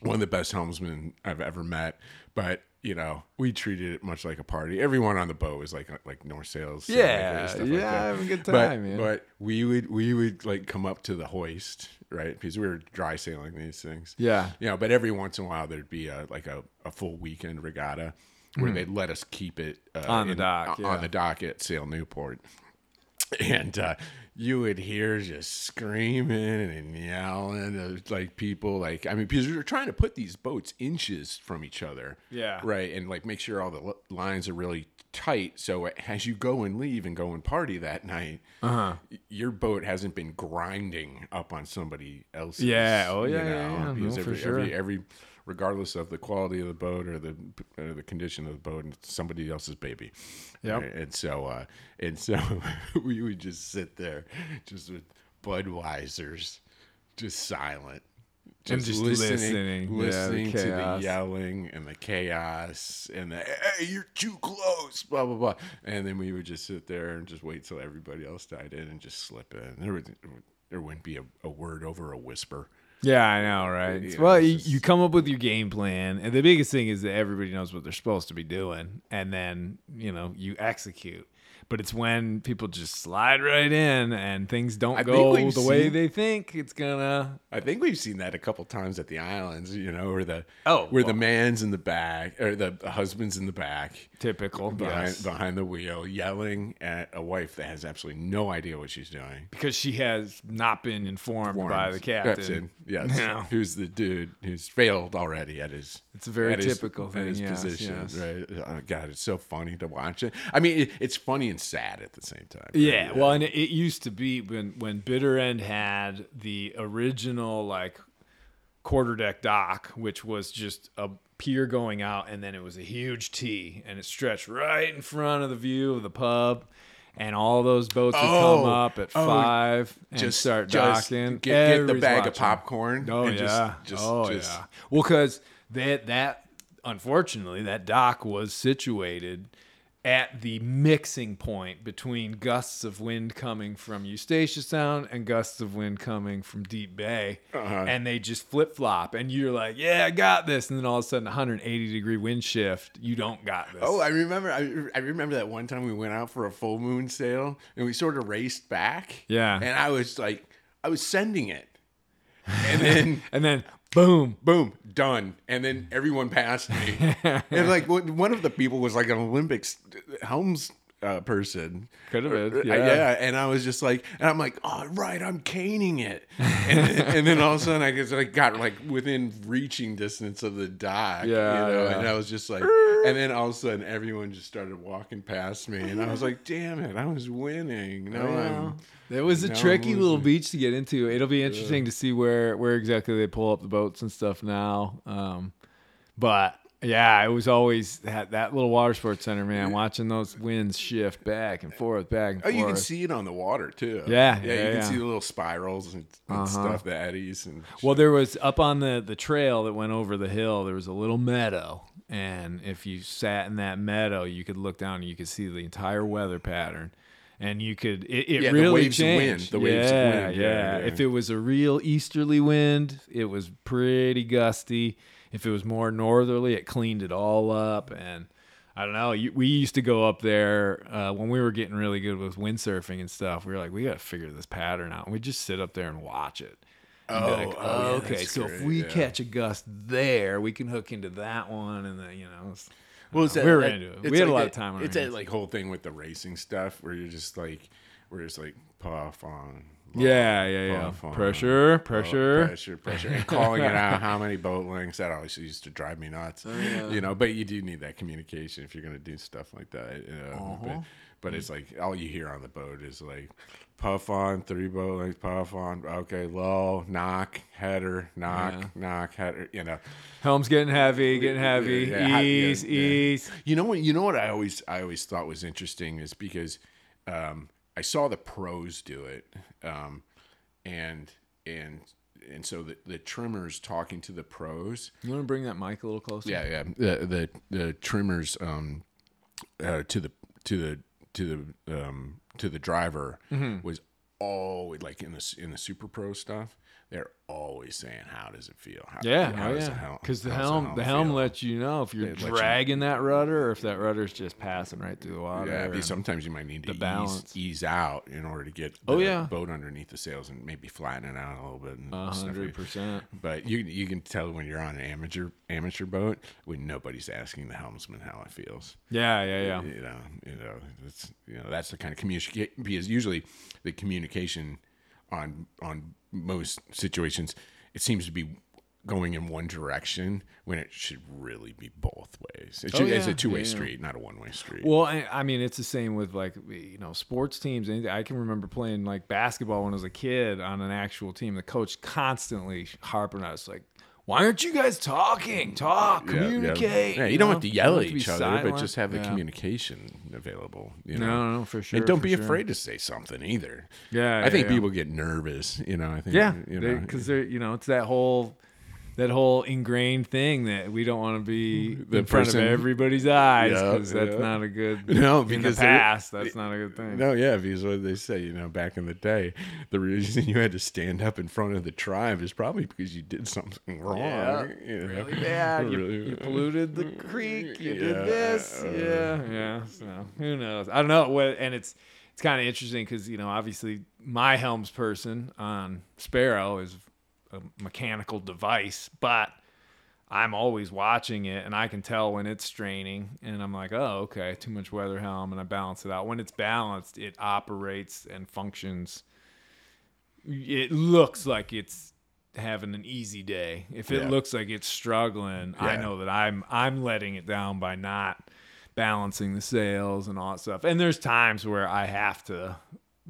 Speaker 4: one of the best helmsmen I've ever met, but you know, we treated it much like a party. Everyone on the boat was like, like North Sails,
Speaker 3: Yeah,
Speaker 4: like
Speaker 3: yeah,
Speaker 4: that.
Speaker 3: having a good
Speaker 4: But-
Speaker 3: time, man.
Speaker 4: But we would, we would like come up to the hoist, right? Because we were dry sailing these things
Speaker 3: Yeah.
Speaker 4: you know, but every once in a while there'd be a like a, a full weekend regatta where they'd let us keep it uh.
Speaker 3: On the dock,
Speaker 4: on the dock at Sail Newport, (laughs) and uh, you would hear just screaming and yelling, of, like people like I mean because we were trying to put these boats inches from each other,
Speaker 3: Yeah.
Speaker 4: right, and like make sure all the l- lines are really tight. So as you go and leave and go and party that night,
Speaker 3: Uh-huh.
Speaker 4: your boat hasn't been grinding up on somebody else's.
Speaker 3: Yeah, oh,
Speaker 4: you
Speaker 3: yeah, yeah, yeah.
Speaker 4: because
Speaker 3: No, for
Speaker 4: every,
Speaker 3: sure.
Speaker 4: every every regardless of the quality of the boat or the uh, the condition of the boat, it's somebody else's baby. Right? And so uh, and so (laughs) we would just sit there, just with Budweisers, just silent.
Speaker 3: And just listening, yeah, the
Speaker 4: listening to the yelling and the chaos and the hey, you're too close, blah blah blah. And then we would just sit there and just wait till everybody else died in and just slip in. There would there wouldn't be a, a word over a whisper.
Speaker 3: Yeah, I know, right?
Speaker 4: Yeah,
Speaker 3: well,
Speaker 4: just-
Speaker 3: you come up with your game plan, and the biggest thing is that everybody knows what they're supposed to be doing, and then you know you execute. But it's when people just slide right in and things don't
Speaker 4: I
Speaker 3: go the way they think it's gonna.
Speaker 4: I think we've seen that a couple times at the islands, you know, where the
Speaker 3: Oh,
Speaker 4: where the man's in the back or the husband's in the back
Speaker 3: Typical,
Speaker 4: behind
Speaker 3: yes.
Speaker 4: behind the wheel, yelling at a wife that has absolutely no idea what she's doing.
Speaker 3: because she has not been informed by the captain.
Speaker 4: Captain, yes, (laughs)
Speaker 3: Yeah.
Speaker 4: who's the dude who's failed already at his.
Speaker 3: It's a very
Speaker 4: at his-
Speaker 3: typical
Speaker 4: at
Speaker 3: thing,
Speaker 4: his
Speaker 3: yes,
Speaker 4: position,
Speaker 3: yes.
Speaker 4: right? Oh, God, it's so funny to watch it. I mean, it, it's funny and sad at the same time.
Speaker 3: Yeah, well, and it, it used to be when when Bitter End had the original like quarter deck dock, which was just a pier going out, and then it was a huge T, and it stretched right in front of the view of the pub. And all those boats would
Speaker 4: Oh,
Speaker 3: come up at
Speaker 4: oh,
Speaker 3: five and
Speaker 4: just
Speaker 3: start
Speaker 4: just
Speaker 3: docking.
Speaker 4: Get, get the bag of popcorn.
Speaker 3: Oh
Speaker 4: and
Speaker 3: yeah.
Speaker 4: Just, just,
Speaker 3: oh
Speaker 4: just,
Speaker 3: yeah. Well, because that that unfortunately that dock was situated at the mixing point between gusts of wind coming from Eustatia Sound and gusts of wind coming from Deep Bay,
Speaker 4: Uh-huh.
Speaker 3: and they just flip flop, and you're like, "Yeah, I got this," and then all of a sudden, 180 degree wind shift, you don't got this.
Speaker 4: Oh, I remember. I, I remember that one time we went out for a full moon sail and we sort of raced back.
Speaker 3: Yeah.
Speaker 4: and I was like, I was sending it, and then (laughs)
Speaker 3: and then boom,
Speaker 4: boom, done. And then everyone passed me, (laughs) and like one of the people was like an Olympics helms uh, person.
Speaker 3: Could have been,
Speaker 4: Uh,
Speaker 3: yeah.
Speaker 4: and I was just like, and I'm like, oh right, I'm caning it, and, then- (laughs) and then all of a sudden I guess I got like within reaching distance of the dock,
Speaker 3: Yeah,
Speaker 4: you know,
Speaker 3: yeah.
Speaker 4: and I was just like, (laughs) and then all of a sudden everyone just started walking past me, and I was like, damn it, I was winning. No, I'm.
Speaker 3: It was a
Speaker 4: I'm
Speaker 3: tricky little beach to get into. It'll be interesting to see where where exactly they pull up the boats and stuff now. Um, but yeah, it was always that that little water sports center, man. Watching those winds shift back and forth, back and
Speaker 4: Oh,
Speaker 3: forth.
Speaker 4: you can see it on the water too.
Speaker 3: Yeah,
Speaker 4: yeah,
Speaker 3: yeah,
Speaker 4: you can
Speaker 3: yeah.
Speaker 4: see the little spirals and, and
Speaker 3: Uh-huh.
Speaker 4: stuff, the eddies, and
Speaker 3: Well, there was up on the the trail that went over the hill. There was a little meadow, and if you sat in that meadow, you could look down and you could see the entire weather pattern. And you could it, it
Speaker 4: Yeah, the
Speaker 3: really
Speaker 4: waves of wind,
Speaker 3: changed.
Speaker 4: the waves of
Speaker 3: yeah,
Speaker 4: wind,
Speaker 3: yeah,
Speaker 4: yeah, yeah.
Speaker 3: If it was a real easterly wind, it was pretty gusty. If it was more northerly, it cleaned it all up. And I don't know. We used to go up there uh, when we were getting really good with windsurfing and stuff. We were like, we got to figure this pattern out. And we just sit up there and watch it. And be like,
Speaker 4: Oh, oh,
Speaker 3: okay, so if we catch a gust there, we can hook into that one, and then you know,
Speaker 4: Well, it's
Speaker 3: we
Speaker 4: that-
Speaker 3: were
Speaker 4: that-
Speaker 3: into it. We had a
Speaker 4: like
Speaker 3: lot of time on
Speaker 4: It's that like whole thing with the racing stuff where you're just like, where it's like puff on.
Speaker 3: Yeah, yeah, yeah.
Speaker 4: on,
Speaker 3: Pressure,
Speaker 4: oh,
Speaker 3: pressure.
Speaker 4: pressure, pressure, and calling it out how many boat (laughs) lengths. That always used to drive me nuts.
Speaker 3: Oh,
Speaker 4: You know, but you do need that communication if you're going to do stuff like that. You know,
Speaker 3: Uh-huh.
Speaker 4: but, but it's like all you hear on the boat is like puff on, three boat lengths, puff on. Okay, low, knock, header, knock,
Speaker 3: Yeah.
Speaker 4: knock, header. You know.
Speaker 3: Helm's getting heavy, getting heavy.
Speaker 4: Yeah, yeah,
Speaker 3: ease, ease.
Speaker 4: You know what? You know what I always I always thought was interesting is because um, I saw the pros do it, um, and and and so the the trimmers talking to the pros.
Speaker 3: You want to bring that mic a little closer?
Speaker 4: Yeah, yeah. The the the trimmers um, uh, to the to the to the um, to the driver
Speaker 3: Mm-hmm.
Speaker 4: was always like in the in the super pro stuff. They're always saying, "How does it feel? How,
Speaker 3: Yeah,
Speaker 4: how
Speaker 3: oh, yeah. Because the
Speaker 4: does
Speaker 3: helm, the helm
Speaker 4: feel?"
Speaker 3: lets you know if you're
Speaker 4: lets you-
Speaker 3: dragging that rudder or if that rudder's just passing right through the water.
Speaker 4: Yeah, sometimes you might need to
Speaker 3: the
Speaker 4: ease,
Speaker 3: balance.
Speaker 4: ease out in order to get oh, the
Speaker 3: Oh, yeah.
Speaker 4: boat underneath the sails and maybe flatten it out a little bit.
Speaker 3: Hundred percent.
Speaker 4: But you you can tell when you're on an amateur amateur boat when nobody's asking the helmsman how it feels.
Speaker 3: Yeah, yeah, yeah.
Speaker 4: You know, you know, that's you know that's the kind of communication because usually the communication on on most situations it seems to be going in one direction when it should really be both ways. It
Speaker 3: Oh,
Speaker 4: should, it's a two way
Speaker 3: Yeah, yeah.
Speaker 4: street, not a one way street.
Speaker 3: Well, I, I mean, it's the same with like you know sports teams. I can remember playing like basketball when I was a kid on an actual team. The coach constantly harping at us like, "Why aren't you guys talking? Talk,
Speaker 4: Yeah, yeah.
Speaker 3: communicate."
Speaker 4: Yeah, you, don't have to yell at each other, but
Speaker 3: silent.
Speaker 4: just have the
Speaker 3: Yeah.
Speaker 4: communication available. You
Speaker 3: No,
Speaker 4: know?
Speaker 3: no, no, for sure.
Speaker 4: and don't
Speaker 3: for
Speaker 4: be
Speaker 3: sure.
Speaker 4: afraid to say something either.
Speaker 3: Yeah,
Speaker 4: I think
Speaker 3: yeah, yeah.
Speaker 4: people get nervous. You know, I think.
Speaker 3: Yeah,
Speaker 4: you know,
Speaker 3: because they're you know it's that whole that whole ingrained thing that we don't want to be
Speaker 4: The
Speaker 3: in front of everybody's eyes
Speaker 4: Yeah,
Speaker 3: because that's
Speaker 4: yeah.
Speaker 3: not a good. (laughs)
Speaker 4: No,
Speaker 3: in the
Speaker 4: because they-
Speaker 3: past, that's not a good thing.
Speaker 4: No, yeah, because what they say, you know, back in the day, the reason you had to stand up in front of the tribe is probably because you did something wrong.
Speaker 3: Yeah,
Speaker 4: you know?
Speaker 3: really (laughs) bad. You,
Speaker 4: Really-
Speaker 3: you polluted the creek. You
Speaker 4: Yeah,
Speaker 3: did this.
Speaker 4: uh,
Speaker 3: yeah, yeah. So who knows? I don't know. What and it's it's kind of interesting because you know obviously my helms person on Sparrow is a mechanical device, but I'm always watching it and I can tell when it's straining and I'm like, oh, okay, too much weather helm and I balance it out. When it's balanced, it operates and functions. It looks like it's having an easy day. If it
Speaker 4: Yeah.
Speaker 3: looks like it's struggling, I know that I'm I'm letting it down by not balancing the sails and all that stuff. And there's times where I have to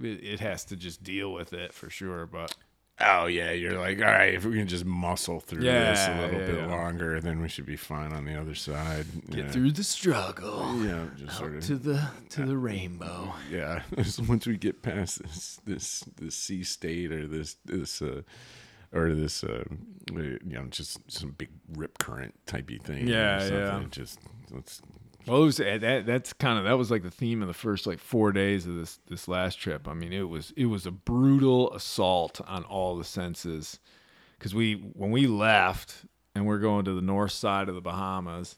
Speaker 3: it has to just deal with it for sure, but
Speaker 4: Oh yeah, you're like, all right, if we can just muscle through this a little
Speaker 3: yeah,
Speaker 4: bit
Speaker 3: yeah.
Speaker 4: longer, then we should be fine on the other side.
Speaker 3: get
Speaker 4: yeah.
Speaker 3: through the struggle.
Speaker 4: Yeah, just sort of.
Speaker 3: to the to the rainbow.
Speaker 4: yeah, (laughs) once we get past this this this sea state or this this uh, or this uh, you know just some big rip current typey thing. or
Speaker 3: Yeah,
Speaker 4: something,
Speaker 3: yeah.
Speaker 4: Just let's
Speaker 3: Well, it was, eh, that that's kind of that was like the theme of the first like four days of this this last trip. I mean, it was it was a brutal assault on all the senses because we when we left and we're going to the north side of the Bahamas.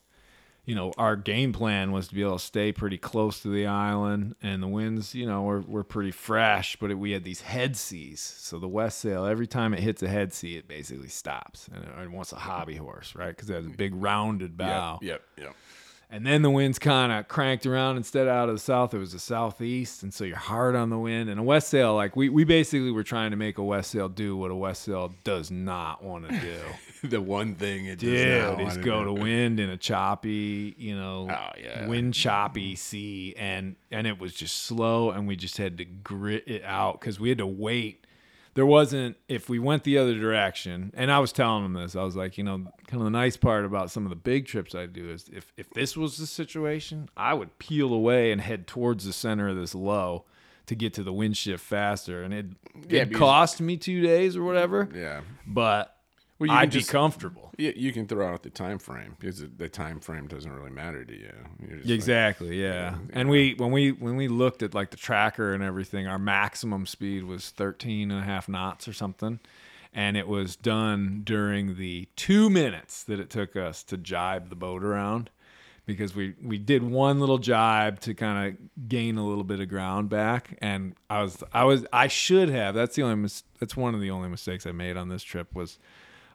Speaker 3: You know, our game plan was to be able to stay pretty close to the island, and the winds, you know, were, were pretty fresh. But it, we had these head seas, so the Westsail every time it hits a head sea, it basically stops, and it, it wants a hobby horse, right? Because it has a big rounded bow.
Speaker 4: Yep, yep.
Speaker 3: And then the winds kind of cranked around instead of out of the south, it was the southeast. And so you're hard on the wind. And a Westsail, like we, we basically were trying to make a Westsail do what a Westsail does not want to (laughs) do.
Speaker 4: the one thing it does
Speaker 3: Dude,
Speaker 4: not
Speaker 3: is go
Speaker 4: do.
Speaker 3: to wind in a choppy, you know,
Speaker 4: Oh, yeah.
Speaker 3: wind choppy sea. And, and it was just slow. And we just had to grit it out because we had to wait there wasn't if we went the other direction and i was telling him this i was like you know kind of the nice part about some of the big trips i do is if if this was the situation i would peel away and head towards the center of this low to get to the wind shift faster and it
Speaker 4: Yeah,
Speaker 3: it cost me two days or whatever
Speaker 4: Yeah.
Speaker 3: but
Speaker 4: Well, you
Speaker 3: i'd
Speaker 4: just-
Speaker 3: be comfortable
Speaker 4: Yeah, you can throw out the time frame because the time frame doesn't really matter to you. Just like-
Speaker 3: Exactly, yeah. And we when we when we looked at like the tracker and everything, our maximum speed was 13 and a half knots or something. And it was done during the 2 minutes that it took us to jibe the boat around because we we did one little jibe to kind of gain a little bit of ground back and I was I was I should have that's the only mis- that's one of the only mistakes I made on this trip was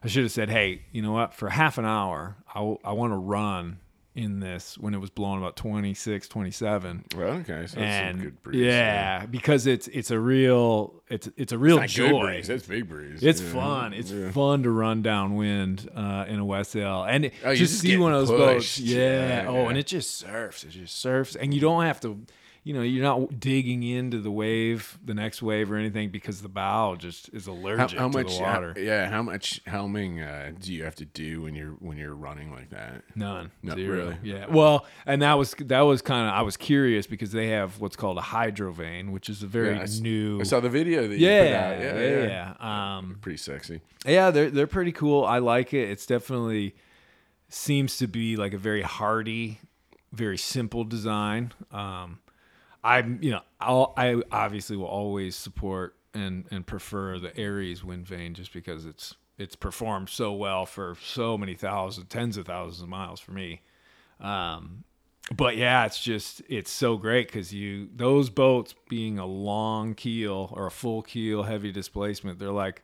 Speaker 3: I should have said, hey, you know what? For half an hour, I, w- I want to run in this when it was blowing about 26, 27.
Speaker 4: well, okay, so that's some
Speaker 3: and
Speaker 4: good breeze.
Speaker 3: yeah, because it's it's a real it's it's a real
Speaker 4: It's
Speaker 3: joy.
Speaker 4: breeze. That's big breeze.
Speaker 3: It's
Speaker 4: Yeah.
Speaker 3: fun. It's
Speaker 4: Yeah.
Speaker 3: fun to run downwind uh, in a Westsail and
Speaker 4: Oh,
Speaker 3: just see one of those
Speaker 4: getting
Speaker 3: boats. Yeah.
Speaker 4: Yeah,
Speaker 3: Oh, and it just surfs. It just surfs, and you don't have to. You know, you're not digging into the wave, the next wave, or anything because the bow just is
Speaker 4: How,
Speaker 3: allergic
Speaker 4: how
Speaker 3: to
Speaker 4: much?
Speaker 3: the water.
Speaker 4: how- yeah, how much helming uh, do you have to do when you're when you're running like that?
Speaker 3: None.
Speaker 4: No,
Speaker 3: Zero.
Speaker 4: really?
Speaker 3: Yeah. Well, and that was that was kind of I was curious because they have what's called a hydrovane, which is a very
Speaker 4: Yeah, I
Speaker 3: new.
Speaker 4: I saw the video that you
Speaker 3: yeah,
Speaker 4: put out.
Speaker 3: yeah,
Speaker 4: Yeah,
Speaker 3: yeah,
Speaker 4: yeah.
Speaker 3: Um,
Speaker 4: Pretty sexy.
Speaker 3: yeah, they're they're pretty cool. I like it. It's definitely seems to be like a very hardy, very simple design. Um, I'm you know I'll, I obviously will always support and and prefer the Aries wind vane just because it's it's performed so well for so many thousands, tens of thousands of miles for me. Um, but yeah, it's just it's so great because you those boats being a long keel or a full keel heavy displacement, they're like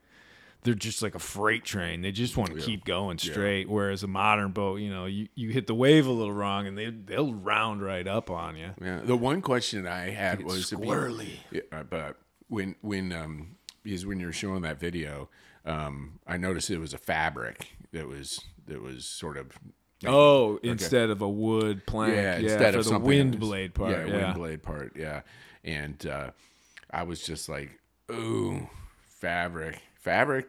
Speaker 3: they're just like a freight train. They just want to keep going straight. Whereas a modern boat, you know, you, you hit the wave a little wrong and they they'll round right up on you.
Speaker 4: Yeah. The one question I had
Speaker 3: It's
Speaker 4: was
Speaker 3: squirrely.
Speaker 4: Yeah, uh, but when when um because when you're showing that video, um, I noticed it was a fabric that was that was sort of
Speaker 3: Oh, instead of a wood plank,
Speaker 4: yeah,
Speaker 3: yeah,
Speaker 4: instead of
Speaker 3: the wind
Speaker 4: else.
Speaker 3: blade part,
Speaker 4: yeah,
Speaker 3: yeah,
Speaker 4: wind blade part, yeah. And uh, I was just like, ooh, fabric, fabric.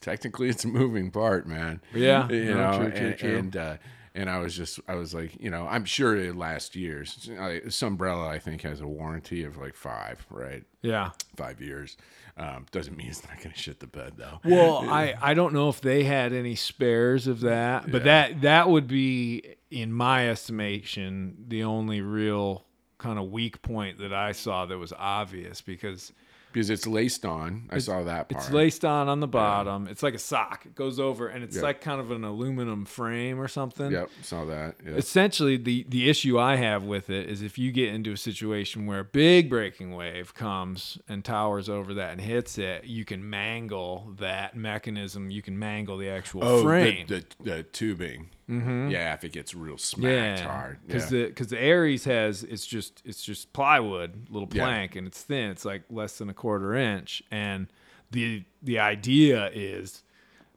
Speaker 4: Technically, it's a moving part, man.
Speaker 3: Yeah,
Speaker 4: you
Speaker 3: no,
Speaker 4: know,
Speaker 3: true, true,
Speaker 4: and,
Speaker 3: true.
Speaker 4: and uh, and I was just I was like, you know, I'm sure it lasts years. This umbrella I think has a warranty of like five, right?
Speaker 3: Yeah.
Speaker 4: Five years. Um, doesn't mean it's not going to shit the bed though.
Speaker 3: Well, (laughs) I, I don't know if they had any spares of that, but that that would be, in my estimation, the only real kind of weak point that I saw that was obvious because
Speaker 4: because it's laced on. I saw that part.
Speaker 3: it's laced on on the bottom. It's like a sock. It goes over, and it's
Speaker 4: Yeah.
Speaker 3: like kind of an aluminum frame or something.
Speaker 4: Yep, saw that. Yeah.
Speaker 3: Essentially, the the issue I have with it is if you get into a situation where a big breaking wave comes and towers over that and hits it, you can mangle that mechanism. You can mangle the actual
Speaker 4: oh,
Speaker 3: frame.
Speaker 4: The, the, the tubing. Mm-hmm. Yeah, if it gets real smacked
Speaker 3: yeah,
Speaker 4: hard.
Speaker 3: because
Speaker 4: yeah.
Speaker 3: the because the Aries has it's just it's just plywood, little
Speaker 4: Yeah.
Speaker 3: plank, and it's thin. It's like less than a quarter inch, and the the idea is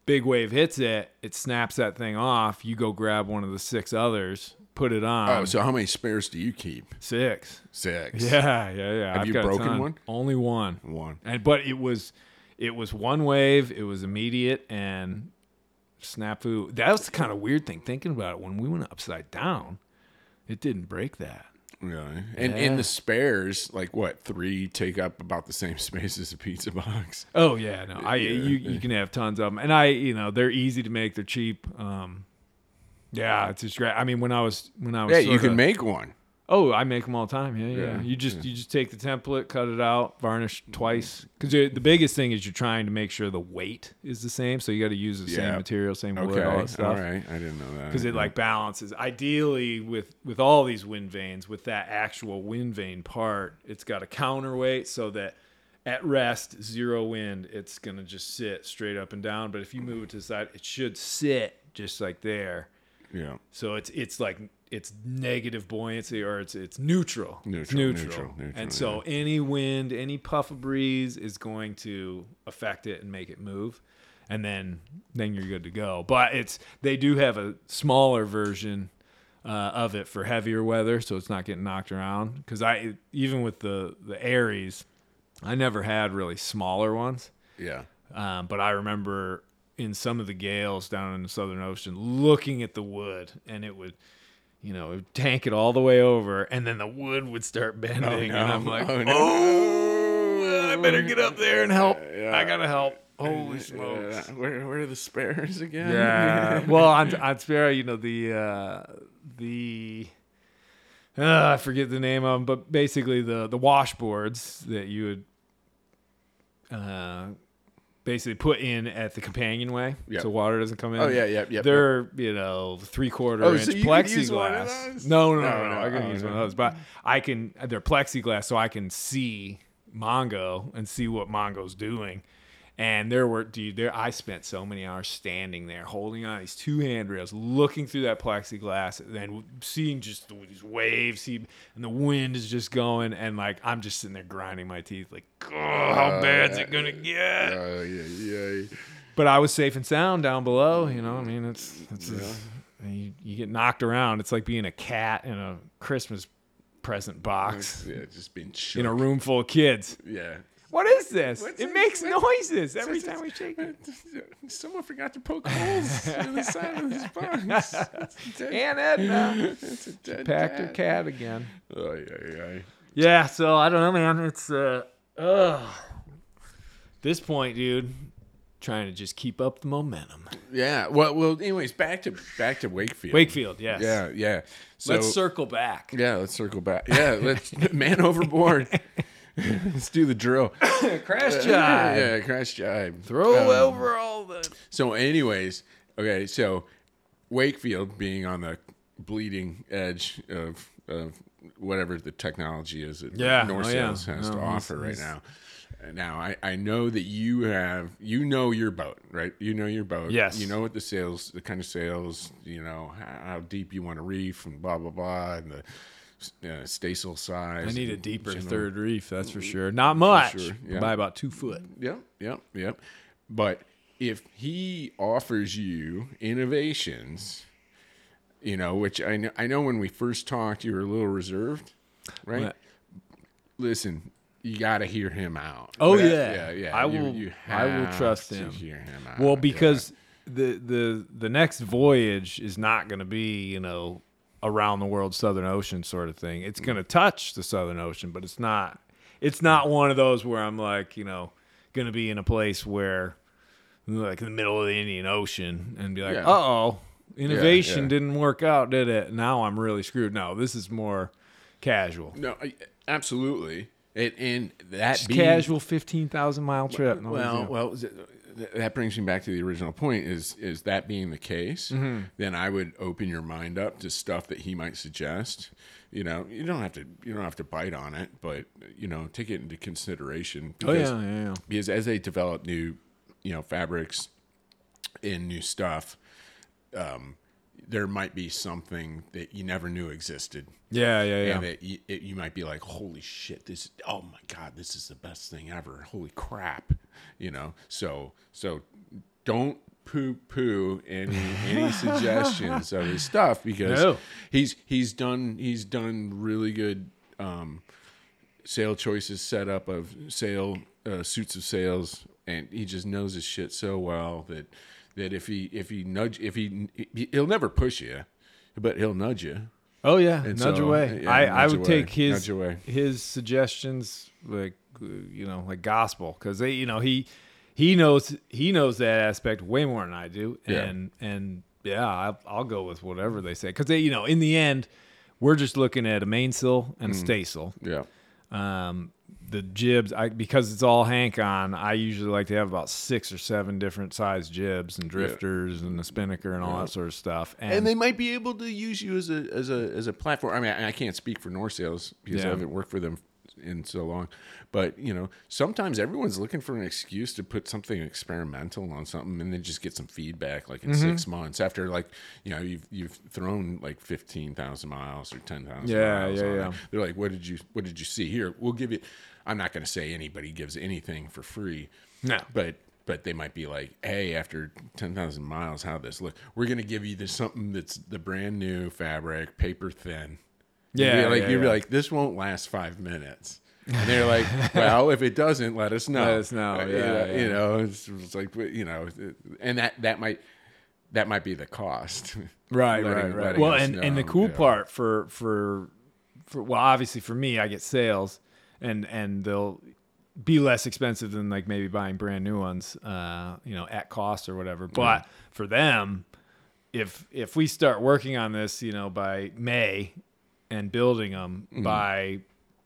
Speaker 3: big wave hits it, it snaps that thing off. You go grab one of the six others, put it on.
Speaker 4: oh, so how many spares do you keep?
Speaker 3: six.
Speaker 4: Six.
Speaker 3: Yeah, yeah, yeah.
Speaker 4: Have
Speaker 3: I've
Speaker 4: you broken one?
Speaker 3: Only one.
Speaker 4: One.
Speaker 3: And but it was it was one wave, it was immediate and snafu. That was the kind of weird thing thinking about it when we went upside down. It didn't break that.
Speaker 4: Really? And
Speaker 3: Yeah.
Speaker 4: in the spares, like what, three take up about the same (laughs) space as a pizza box?
Speaker 3: Oh yeah, no. I you you can have tons of them. And I, you know, they're easy to make, they're cheap. Um yeah, it's just great. I mean, when I was when I was
Speaker 4: Yeah, you can make one.
Speaker 3: Oh, I make them all the time. Yeah, yeah.
Speaker 4: Yeah,
Speaker 3: You just you just take the template, cut it out, varnish twice. Because the biggest thing is you're trying to make sure the weight is the same. So you got to use the same material, same wood,
Speaker 4: Okay.
Speaker 3: all
Speaker 4: All
Speaker 3: that stuff.
Speaker 4: right. I didn't know that.
Speaker 3: Because it like balances. Ideally, with with all these wind vanes, with that actual wind vane part, it's got a counterweight so that at rest, zero wind, it's gonna just sit straight up and down. But if you move it to the side, it should sit just like there.
Speaker 4: Yeah.
Speaker 3: So it's it's like it's negative buoyancy or it's it's neutral. It's
Speaker 4: Neutral,
Speaker 3: neutral.
Speaker 4: neutral, neutral,
Speaker 3: and so any wind, any puff of breeze is going to affect it and make it move. And then then you're good to go. But it's they do have a smaller version uh, of it for heavier weather, so it's not getting knocked around. Because I even with the the Aries, I never had really smaller ones.
Speaker 4: Yeah.
Speaker 3: Um, but I remember in some of the gales down in the Southern Ocean looking at the wood and it would, you know, tank it all the way over and then the wood would start bending. And I'm like,
Speaker 4: Oh,
Speaker 3: oh,
Speaker 4: no.
Speaker 3: I better get up there and help.
Speaker 4: Yeah.
Speaker 3: I got to help. Holy smokes.
Speaker 4: Yeah. Where, where are the spares again?
Speaker 3: Yeah. (laughs) well, on, on Sparrow, you know, the, uh, the, uh, I forget the name of them, but basically the, the washboards that you would, uh, basically put in at the companionway
Speaker 4: Yep.
Speaker 3: so water doesn't come in.
Speaker 4: Oh, yeah, yep, yep,
Speaker 3: They're, you know, three quarter
Speaker 4: Oh,
Speaker 3: inch
Speaker 4: so you could use one of
Speaker 3: plexiglass. no, no, No,
Speaker 4: no,
Speaker 3: no, I can
Speaker 4: oh,
Speaker 3: use one of those, but I can, they're plexiglass so I can see Mongo and see what Mongo's doing. And there were, dude, there, I spent so many hours standing there holding on these two handrails, looking through that plexiglass, and then seeing just these waves, see, and the wind is just going, and like, I'm just sitting there grinding my teeth, like, oh, how uh, bad's it gonna get?
Speaker 4: Oh, yeah, yeah.
Speaker 3: but I was safe and sound down below. You know, I mean, it's it's uh, you, you get knocked around. It's like being a cat in a Christmas present box
Speaker 4: Yeah, just being shook.
Speaker 3: in a room full of kids.
Speaker 4: Yeah.
Speaker 3: What is this?
Speaker 4: What's
Speaker 3: it
Speaker 4: this?
Speaker 3: makes
Speaker 4: What-
Speaker 3: noises every time we shake it. (laughs)
Speaker 4: Someone forgot to poke holes in the side of this box. (laughs) It's a dead, (laughs)
Speaker 3: And Edna
Speaker 4: it's a dead
Speaker 3: packed her
Speaker 4: cat.
Speaker 3: cat again.
Speaker 4: Oh, yeah, yeah.
Speaker 3: Yeah, so I don't know, man. It's uh, ugh. This point, dude, trying to just keep up the momentum.
Speaker 4: Yeah. Well, well. Anyways, back to back to Wakefield.
Speaker 3: Wakefield, yes.
Speaker 4: Yeah, yeah. So,
Speaker 3: Let's circle back.
Speaker 4: Yeah, let's circle back. Yeah, let's man overboard. (laughs) let's do the drill. (coughs)
Speaker 3: Crash jibe.
Speaker 4: Yeah, crash jibe.
Speaker 3: Throw
Speaker 4: Um,
Speaker 3: over all the.
Speaker 4: So, anyways, okay. So, Wakefield being on the bleeding edge of, of whatever the technology is that
Speaker 3: Yeah.
Speaker 4: North
Speaker 3: Oh, yeah.
Speaker 4: Has
Speaker 3: No,
Speaker 4: to offer right now. Now, I, I know that you have, you know your boat, right? You know your boat.
Speaker 3: Yes.
Speaker 4: You know what the sails, the kind of sails, you know, how, how deep you want to reef and blah, blah, blah, and the uh, staysail size.
Speaker 3: I need a deeper
Speaker 4: general-
Speaker 3: third reef, that's for sure. Not much,
Speaker 4: sure, yeah.
Speaker 3: by about two foot.
Speaker 4: Yep, yep, yep. But if he offers you innovations, you know, which I know, I know when we first talked, you were a little reserved, right?
Speaker 3: What?
Speaker 4: Listen, you got to hear him out.
Speaker 3: Oh
Speaker 4: But,
Speaker 3: yeah,
Speaker 4: yeah, yeah.
Speaker 3: I
Speaker 4: you-
Speaker 3: will.
Speaker 4: you
Speaker 3: I will trust him.
Speaker 4: Hear him out.
Speaker 3: Well,
Speaker 4: yeah.
Speaker 3: because the the the next voyage is not going to be you know around the world Southern Ocean sort of thing. It's going to touch the Southern Ocean, but it's not it's not one of those where I'm like you know going to be in a place where like in the middle of the Indian Ocean and be like,
Speaker 4: Yeah.
Speaker 3: uh oh, innovation
Speaker 4: yeah.
Speaker 3: didn't work out, did it? Now I'm really screwed. No, this is more casual.
Speaker 4: No, I- absolutely. It, and that being,
Speaker 3: casual fifteen thousand mile trip. No
Speaker 4: well, well, th- th- that brings me back to the original point. Is is that being the case?
Speaker 3: Mm-hmm.
Speaker 4: Then I would open your mind up to stuff that he might suggest. You know, you don't have to you don't have to bite on it, but you know, take it into consideration.
Speaker 3: oh
Speaker 4: because-
Speaker 3: yeah, yeah, yeah.
Speaker 4: because as they develop new, you know, fabrics and new stuff, um, there might be something that you never knew existed.
Speaker 3: Yeah, yeah, yeah.
Speaker 4: And that you, it, you might be like, holy shit, this, oh my God, this is the best thing ever. Holy crap. You know, so, so don't poo poo any, any (laughs) suggestions of his stuff because
Speaker 3: No.
Speaker 4: he's, he's done, he's done really good, um, sail choices set up of sail uh, suits of sails and he just knows his shit so well that that if he if he nudge if he he'll never push you but he'll nudge you
Speaker 3: Oh yeah,
Speaker 4: And
Speaker 3: nudge
Speaker 4: so,
Speaker 3: away.
Speaker 4: yeah,
Speaker 3: I, I would
Speaker 4: away,
Speaker 3: take his
Speaker 4: nudge
Speaker 3: his suggestions like you know like gospel because they you know he he knows he knows that aspect way more than I do
Speaker 4: Yeah.
Speaker 3: and and yeah I'll, I'll go with whatever they say because they you know in the end we're just looking at a mainsail and a
Speaker 4: Mm.
Speaker 3: staysail.
Speaker 4: yeah
Speaker 3: Um, the jibs, I, because it's all Hank on, I usually like to have about six or seven different size jibs and drifters and the spinnaker and all that sort of stuff. And,
Speaker 4: and they might be able to use you as a as a as a platform. I mean, I, I can't speak for North Sails because I haven't worked for them in so long. But you know, sometimes everyone's looking for an excuse to put something experimental on something, and then just get some feedback, like in
Speaker 3: Mm-hmm.
Speaker 4: six months after, like you know, you've you've thrown like fifteen thousand miles or ten thousand
Speaker 3: Yeah,
Speaker 4: miles.
Speaker 3: yeah,
Speaker 4: on it.
Speaker 3: yeah.
Speaker 4: They're like, what did you what did you see here? We'll give you. I'm not going to say anybody gives anything for free.
Speaker 3: No.
Speaker 4: But but they might be like, hey, after ten thousand miles, how this look? We're gonna give you this something that's the brand new fabric, paper thin. You'd be
Speaker 3: Yeah,
Speaker 4: like
Speaker 3: yeah,
Speaker 4: you'd be like, this won't last five minutes. And they're like, (laughs) well, if it doesn't, let us know.
Speaker 3: Let us know,
Speaker 4: Uh,
Speaker 3: yeah,
Speaker 4: you know,
Speaker 3: yeah.
Speaker 4: you know, it's, it's like you know, and that that might that might be the cost. (laughs)
Speaker 3: right,
Speaker 4: letting-
Speaker 3: right, right. Well,
Speaker 4: us
Speaker 3: and and the cool
Speaker 4: yeah.
Speaker 3: part for for for well, obviously for me, I get sails, and and they'll be less expensive than like maybe buying brand new ones, uh, you know, at cost or whatever. But for them, if if we start working on this, you know, by May and building them
Speaker 4: Mm-hmm.
Speaker 3: by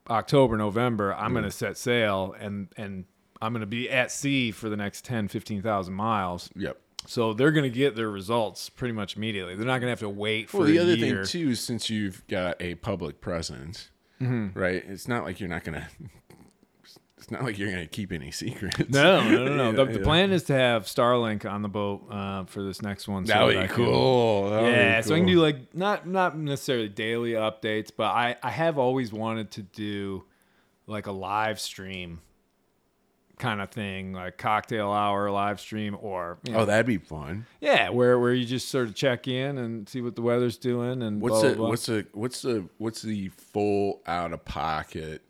Speaker 3: October, November, I'm going to set sail and and I'm going to be at sea for the next 10, 15,000 miles.
Speaker 4: Yep.
Speaker 3: So they're going to get their results pretty much immediately. They're not going to have to wait for
Speaker 4: Well, the other
Speaker 3: year.
Speaker 4: thing too, since you've got a public presence, right? It's not like you're not gonna. (laughs) It's not like you're gonna keep any secrets.
Speaker 3: No, no, no, no.
Speaker 4: Yeah, (laughs)
Speaker 3: the, the
Speaker 4: yeah.
Speaker 3: plan is to have Starlink on the boat uh, for this next one. so
Speaker 4: That would be
Speaker 3: can-
Speaker 4: cool. That would be
Speaker 3: yeah, so I can do like not not necessarily daily updates, but I I have always wanted to do like a live stream kind of thing, like cocktail hour live stream, or you know,
Speaker 4: Oh, that'd be fun.
Speaker 3: yeah, where where you just sort of check in and see what the weather's doing and
Speaker 4: What's
Speaker 3: blah,
Speaker 4: the
Speaker 3: blah,
Speaker 4: what's the what's the what's the full out of pocket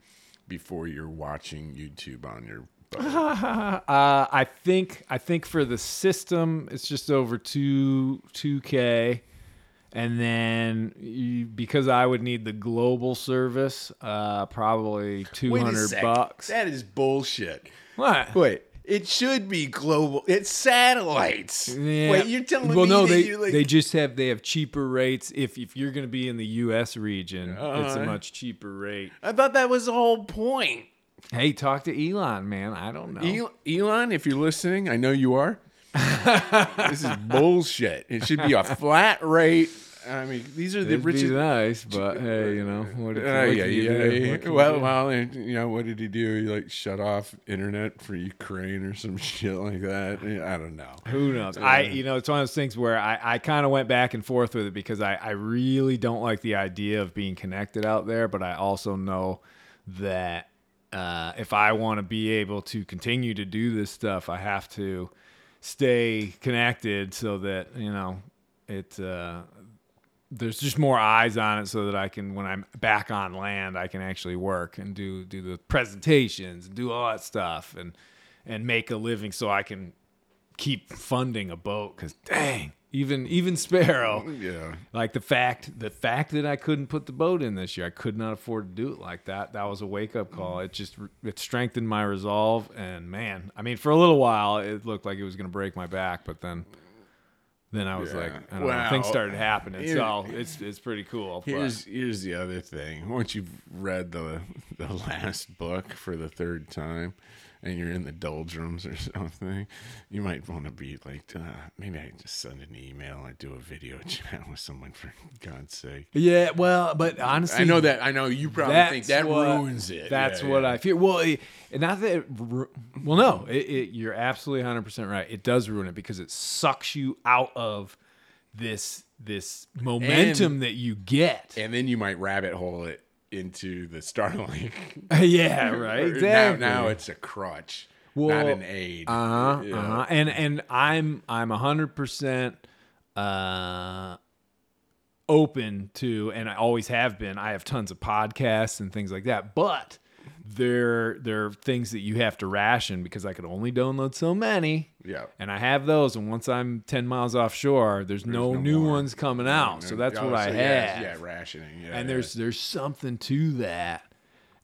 Speaker 4: before you're watching YouTube on your? (laughs)
Speaker 3: Uh, I think I think for the system, it's just over two two k, and then you, because I would need the global service, uh, probably two hundred bucks.
Speaker 4: That is bullshit.
Speaker 3: What?
Speaker 4: Wait, it should be global. It's satellites.
Speaker 3: Yeah.
Speaker 4: Wait, you're telling
Speaker 3: well,
Speaker 4: me
Speaker 3: no,
Speaker 4: that
Speaker 3: they
Speaker 4: like
Speaker 3: they just have they have cheaper rates. If if you're going to be in the U.S. region, it's a
Speaker 4: Uh-huh.
Speaker 3: much cheaper rate.
Speaker 4: I thought that was the whole point.
Speaker 3: Hey, talk to Elon, man. I don't know.
Speaker 4: El- Elon, if you're listening, I know you are. (laughs) this is bullshit. It should be a flat rate. I mean, these are the
Speaker 3: It'd be
Speaker 4: richest.
Speaker 3: nice, but hey, you know what?
Speaker 4: Uh,
Speaker 3: what
Speaker 4: yeah, yeah,
Speaker 3: do?
Speaker 4: yeah.
Speaker 3: What can you
Speaker 4: Well, well, you know, what did he do? He like shut off internet for Ukraine or some (laughs) shit like that. I don't know.
Speaker 3: Who knows? I, you know, it's one of those things where I, I kind of went back and forth with it because I, I really don't like the idea of being connected out there, but I also know that uh, if I want to be able to continue to do this stuff, I have to stay connected so that you know it. Uh, there's just more eyes on it so that I can when I'm back on land I can actually work and do do the presentations and do all that stuff and and make a living so I can keep funding a boat because dang, even even Sparrow, oh,
Speaker 4: Yeah.
Speaker 3: like the fact the fact that I couldn't put the boat in this year, I could not afford to do it like that. That was a wake up call. It just it strengthened my resolve, and man, I mean, for a little while it looked like it was going to break my back, but then. Then I was
Speaker 4: Yeah.
Speaker 3: like, I don't know, things started happening.
Speaker 4: here-
Speaker 3: so it's it's pretty cool. but-
Speaker 4: Here's here's the other thing. Once you've read the (laughs) the last book for the third time, and you're in the doldrums or (laughs) something, you might want to be like, uh, maybe I just send an email. I do a video (laughs) chat with someone for God's sake.
Speaker 3: yeah, well, but honestly,
Speaker 4: I know that. I know you probably think that
Speaker 3: what-
Speaker 4: ruins it.
Speaker 3: That's
Speaker 4: Yeah,
Speaker 3: what
Speaker 4: yeah.
Speaker 3: I feel. Well, it, not that. It, well, no, it, it, you're absolutely 100 percent right. It does ruin it because it sucks you out of this this momentum that you get.
Speaker 4: And then you might rabbit hole it into the Starlink. (laughs)
Speaker 3: yeah, right. (laughs) Exactly.
Speaker 4: Now, now it's a crutch,
Speaker 3: Well,
Speaker 4: not an aid.
Speaker 3: Uh huh.
Speaker 4: Yeah.
Speaker 3: Uh-huh. And and I'm I'm hundred percent uh open to, and I always have been. I have tons of podcasts and things like that, but there there are things that you have to ration because I could only download so many.
Speaker 4: Yeah.
Speaker 3: And I have those, and once I'm ten miles offshore, there's, no,
Speaker 4: no
Speaker 3: new
Speaker 4: more.
Speaker 3: ones coming out. So that's
Speaker 4: Oh,
Speaker 3: what I
Speaker 4: so yeah,
Speaker 3: have.
Speaker 4: Yeah, rationing. Yeah,
Speaker 3: and
Speaker 4: yeah.
Speaker 3: there's there's something to that.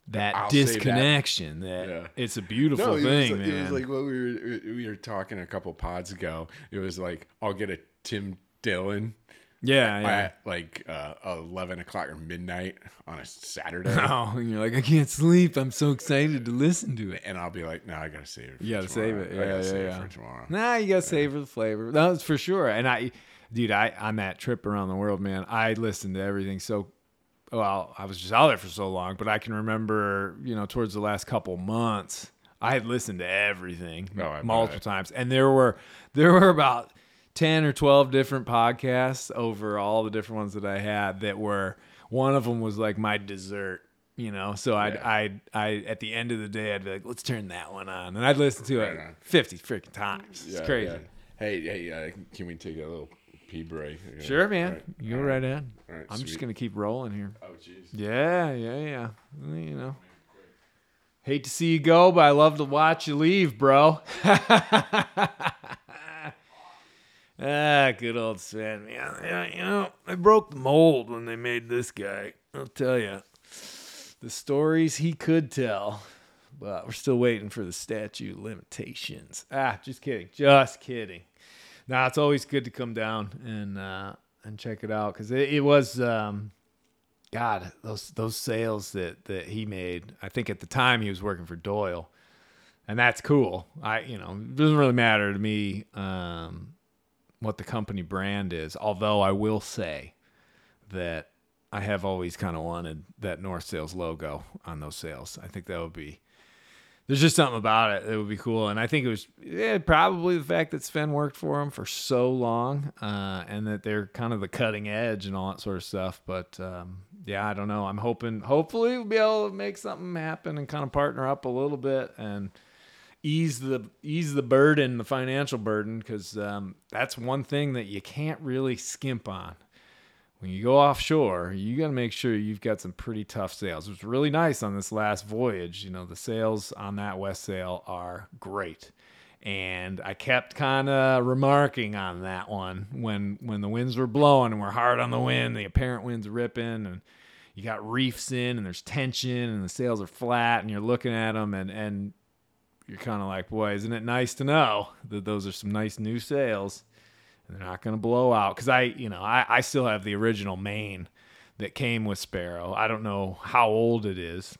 Speaker 3: That
Speaker 4: I'll say that.
Speaker 3: disconnection. That,
Speaker 4: Yeah.
Speaker 3: it's a beautiful
Speaker 4: No, it was
Speaker 3: thing,
Speaker 4: like-
Speaker 3: man.
Speaker 4: It was like what we were we were talking a couple pods ago. It was like I'll get a Tim Dillon
Speaker 3: yeah, yeah.
Speaker 4: at like uh, eleven o'clock or midnight on a Saturday, (laughs)
Speaker 3: Oh, and you're like, I can't sleep. I'm so excited to listen to it.
Speaker 4: and I'll be like, "No, I gotta save it. For
Speaker 3: You gotta
Speaker 4: tomorrow.
Speaker 3: save it.
Speaker 4: I
Speaker 3: Yeah,
Speaker 4: gotta
Speaker 3: yeah,
Speaker 4: save
Speaker 3: yeah.
Speaker 4: it for tomorrow."
Speaker 3: Nah, you gotta savor the flavor. That's for sure. And I, dude, I on that trip around the world, man, I listened to everything. So, well, I was just out there for so long, but I can remember, you know, towards the last couple months, I had listened to everything
Speaker 4: Oh,
Speaker 3: multiple
Speaker 4: bet.
Speaker 3: times, and there were there were about ten or twelve different podcasts over all the different ones that I had that were. One of them was like my dessert. You know, so I'd,
Speaker 4: Yeah.
Speaker 3: I'd, I, at the end of the day, I'd be like, let's turn that one on. And I'd listen to it
Speaker 4: on.
Speaker 3: 50 freaking times. It's
Speaker 4: Yeah,
Speaker 3: crazy.
Speaker 4: yeah. Hey, hey, uh, can we take a little pee break?
Speaker 3: Sure, man.
Speaker 4: Right.
Speaker 3: You go right in.
Speaker 4: Right,
Speaker 3: I'm just going to keep rolling here.
Speaker 4: Oh, jeez.
Speaker 3: Yeah, yeah, yeah. You know. Hate to see you go, but I love to watch you leave, bro. (laughs) ah, good old Sven. Yeah, yeah, you know, I broke the mold when they made this guy. I'll tell you. The stories he could tell. But we're still waiting for the statute limitations. Ah, just kidding. Just kidding. Nah, it's always good to come down and uh, and check it out because it, it was um, God those those sails that that he made. I think at the time he was working for Doyle, and that's cool. I you know it doesn't really matter to me um, what the company brand is. Although I will say that I have always kind of wanted that North Sails logo on those sails. I think that would be there's just something about it that would be cool. And I think it was yeah, probably the fact that Sven worked for him for so long uh, and that they're kind of the cutting edge and all that sort of stuff. But um, yeah, I don't know. I'm hoping, hopefully, we'll be able to make something happen and kind of partner up a little bit and ease the ease the burden, the financial burden, because um, that's one thing that you can't really skimp on when you go offshore, you got to make sure you've got some pretty tough sails. It was really nice on this last voyage. You know, the sails on that Westsail are great. And I kept kind of remarking on that one when when the winds were blowing and we're hard on the wind, the apparent wind's ripping and you got reefs in and there's tension and the sails are flat and you're looking at them and and you're kind of like, boy, isn't it nice to know that those are some nice new sails and they're not going to blow out because I, you know, I, I still have the original main that came with Sparrow. I don't know how old it is.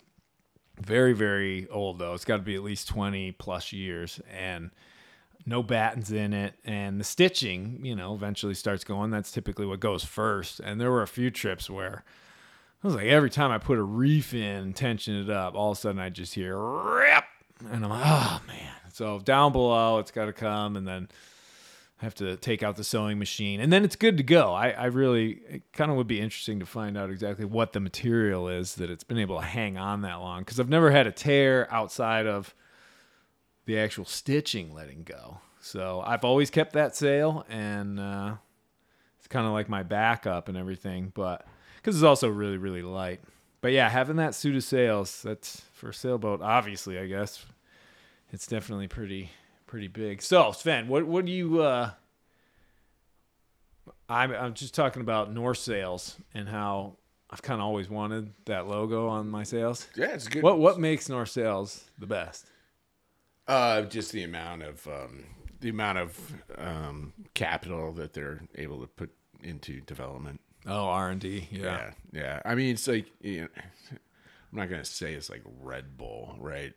Speaker 3: Very, very old though. It's got to be at least twenty plus years, and no battens in it. And the stitching, you know, eventually starts going. That's typically what goes first. And there were a few trips where I was like, every time I put a reef in, tension it up, all of a sudden I just hear rip, and I'm like, oh man. So down below, it's got to come, and then I have to take out the sewing machine, and then it's good to go. I, I really, it kind of would be interesting to find out exactly what the material is that it's been able to hang on that long, because I've never had a tear outside of the actual stitching letting go. So I've always kept that sail, and uh, it's kind of like my backup and everything, but because it's also really, really light. But yeah, having that suit of sails, that's for a sailboat, obviously, I guess. It's definitely pretty pretty big. So Sven, what what do you? uh I'm I'm just talking about North Sails and how I've kind of always wanted that logo on my sails.
Speaker 4: Yeah, it's good.
Speaker 3: What what makes North Sails the best?
Speaker 4: Uh, just the amount of um, the amount of um, capital that they're able to put into development.
Speaker 3: Oh, R and D. Yeah.
Speaker 4: Yeah, yeah. I mean, it's like you know, I'm not gonna say it's like Red Bull, right?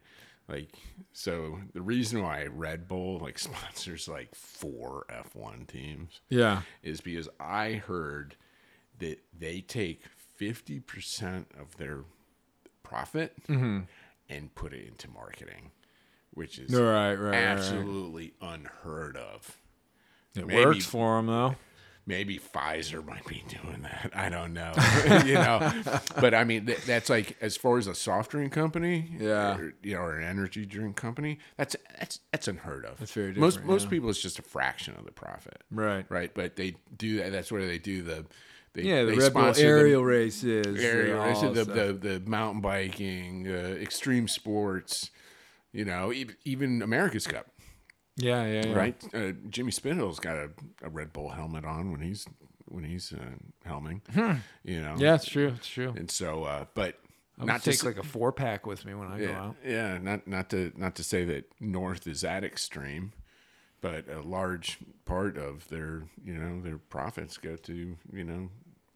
Speaker 4: Like, so the reason why Red Bull like (laughs) sponsors like four F1 teams
Speaker 3: Yeah.
Speaker 4: is because I heard that they take 50% of their profit mm-hmm. and put it into marketing, which is
Speaker 3: Right, right, right, right.
Speaker 4: absolutely unheard of.
Speaker 3: It
Speaker 4: Maybe-
Speaker 3: works for them though.
Speaker 4: Maybe Pfizer might be doing that. I don't know. (laughs) you know, but I mean, th- that's like as far as a soft drink company,
Speaker 3: Yeah.
Speaker 4: or, you know, or an energy drink company. That's that's that's unheard of.
Speaker 3: That's very
Speaker 4: most
Speaker 3: different,
Speaker 4: most
Speaker 3: yeah.
Speaker 4: people. It's just a fraction of the profit,
Speaker 3: Right.
Speaker 4: right? But they do that. That's where they do the. They,
Speaker 3: Yeah, the Red Bull
Speaker 4: sponsor the-
Speaker 3: aerial races.
Speaker 4: aerial races, the, the the mountain biking, uh, extreme sports. You know, e- even America's Cup,
Speaker 3: yeah, yeah, yeah.
Speaker 4: right? Uh, Jimmy Spithill's got a, a Red Bull helmet on when he's when he's uh, helming. You know,
Speaker 3: Hmm. Yeah, it's true. It's true.
Speaker 4: and so, uh, but
Speaker 3: I would
Speaker 4: not to
Speaker 3: take
Speaker 4: s-
Speaker 3: like a four pack with me when I go out.
Speaker 4: yeah, not not to not to say that North is that extreme, but a large part of their you know their profits go to you know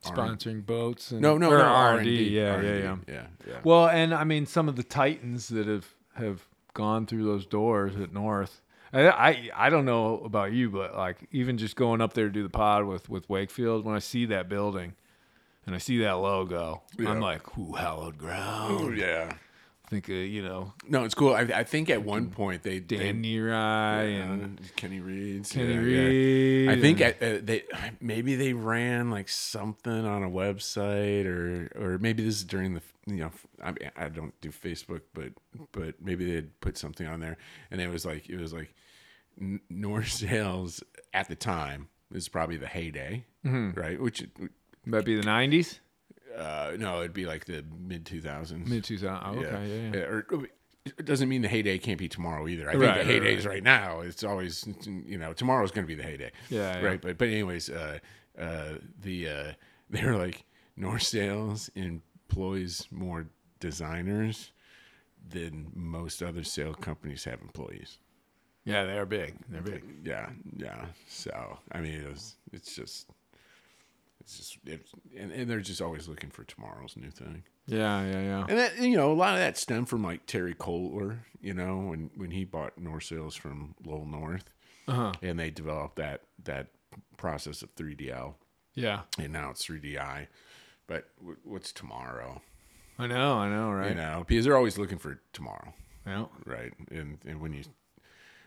Speaker 4: R-
Speaker 3: Sponsoring boats and
Speaker 4: No, no,
Speaker 3: or
Speaker 4: no,
Speaker 3: R&D.
Speaker 4: R&D, R&D,
Speaker 3: yeah, yeah.
Speaker 4: yeah, yeah.
Speaker 3: Well, and I mean some of the titans that have have gone through those doors at North. I, I I don't know about you, but like even just going up there to do the pod with with Wakefield, when I see that building and I see that logo,
Speaker 4: Yeah.
Speaker 3: I'm like, "Who hallowed ground."
Speaker 4: Oh,
Speaker 3: ground?"
Speaker 4: yeah.
Speaker 3: Think of you know
Speaker 4: No, it's cool. I, I think at one point they
Speaker 3: Dan
Speaker 4: they,
Speaker 3: Neri and
Speaker 4: uh, Kenny Reads,
Speaker 3: Kenny
Speaker 4: yeah, yeah.
Speaker 3: Read.
Speaker 4: I think
Speaker 3: and-
Speaker 4: at, uh, they maybe they ran like something on a website or or maybe this is during the you know I mean, I don't do Facebook but but maybe they would put something on there and it was like it was like North (laughs) Sales at the time is probably the heyday right which
Speaker 3: that'd be the '90s,
Speaker 4: uh no it'd be like the mid 2000s
Speaker 3: mid 2000. Oh, okay, yeah, yeah.
Speaker 4: Or, it doesn't mean the heyday can't be tomorrow either. I think the
Speaker 3: right,
Speaker 4: heyday
Speaker 3: right.
Speaker 4: is right now. It's always you know tomorrow's going to be the heyday.
Speaker 3: Yeah, yeah.
Speaker 4: right. But but anyways, uh, uh, the uh, (laughs) they're like North Sails employs more designers than most other sail companies have employees.
Speaker 3: Yeah, they're big. They're big.
Speaker 4: Yeah, yeah. So I mean, it was, it's just. It's just, it's, and, and they're just always looking for tomorrow's new thing.
Speaker 3: Yeah, yeah, yeah.
Speaker 4: And that you know, a lot of that stemmed from like Terry Kohler, you know, when when he bought North Sails from Lowell North,
Speaker 3: Uh-huh.
Speaker 4: and they developed that that process of 3DL,
Speaker 3: Yeah.
Speaker 4: and now it's 3DI. But w- what's tomorrow?
Speaker 3: I know, I know, right?
Speaker 4: You know, because they're always looking for tomorrow,
Speaker 3: Yeah.
Speaker 4: right? And and when you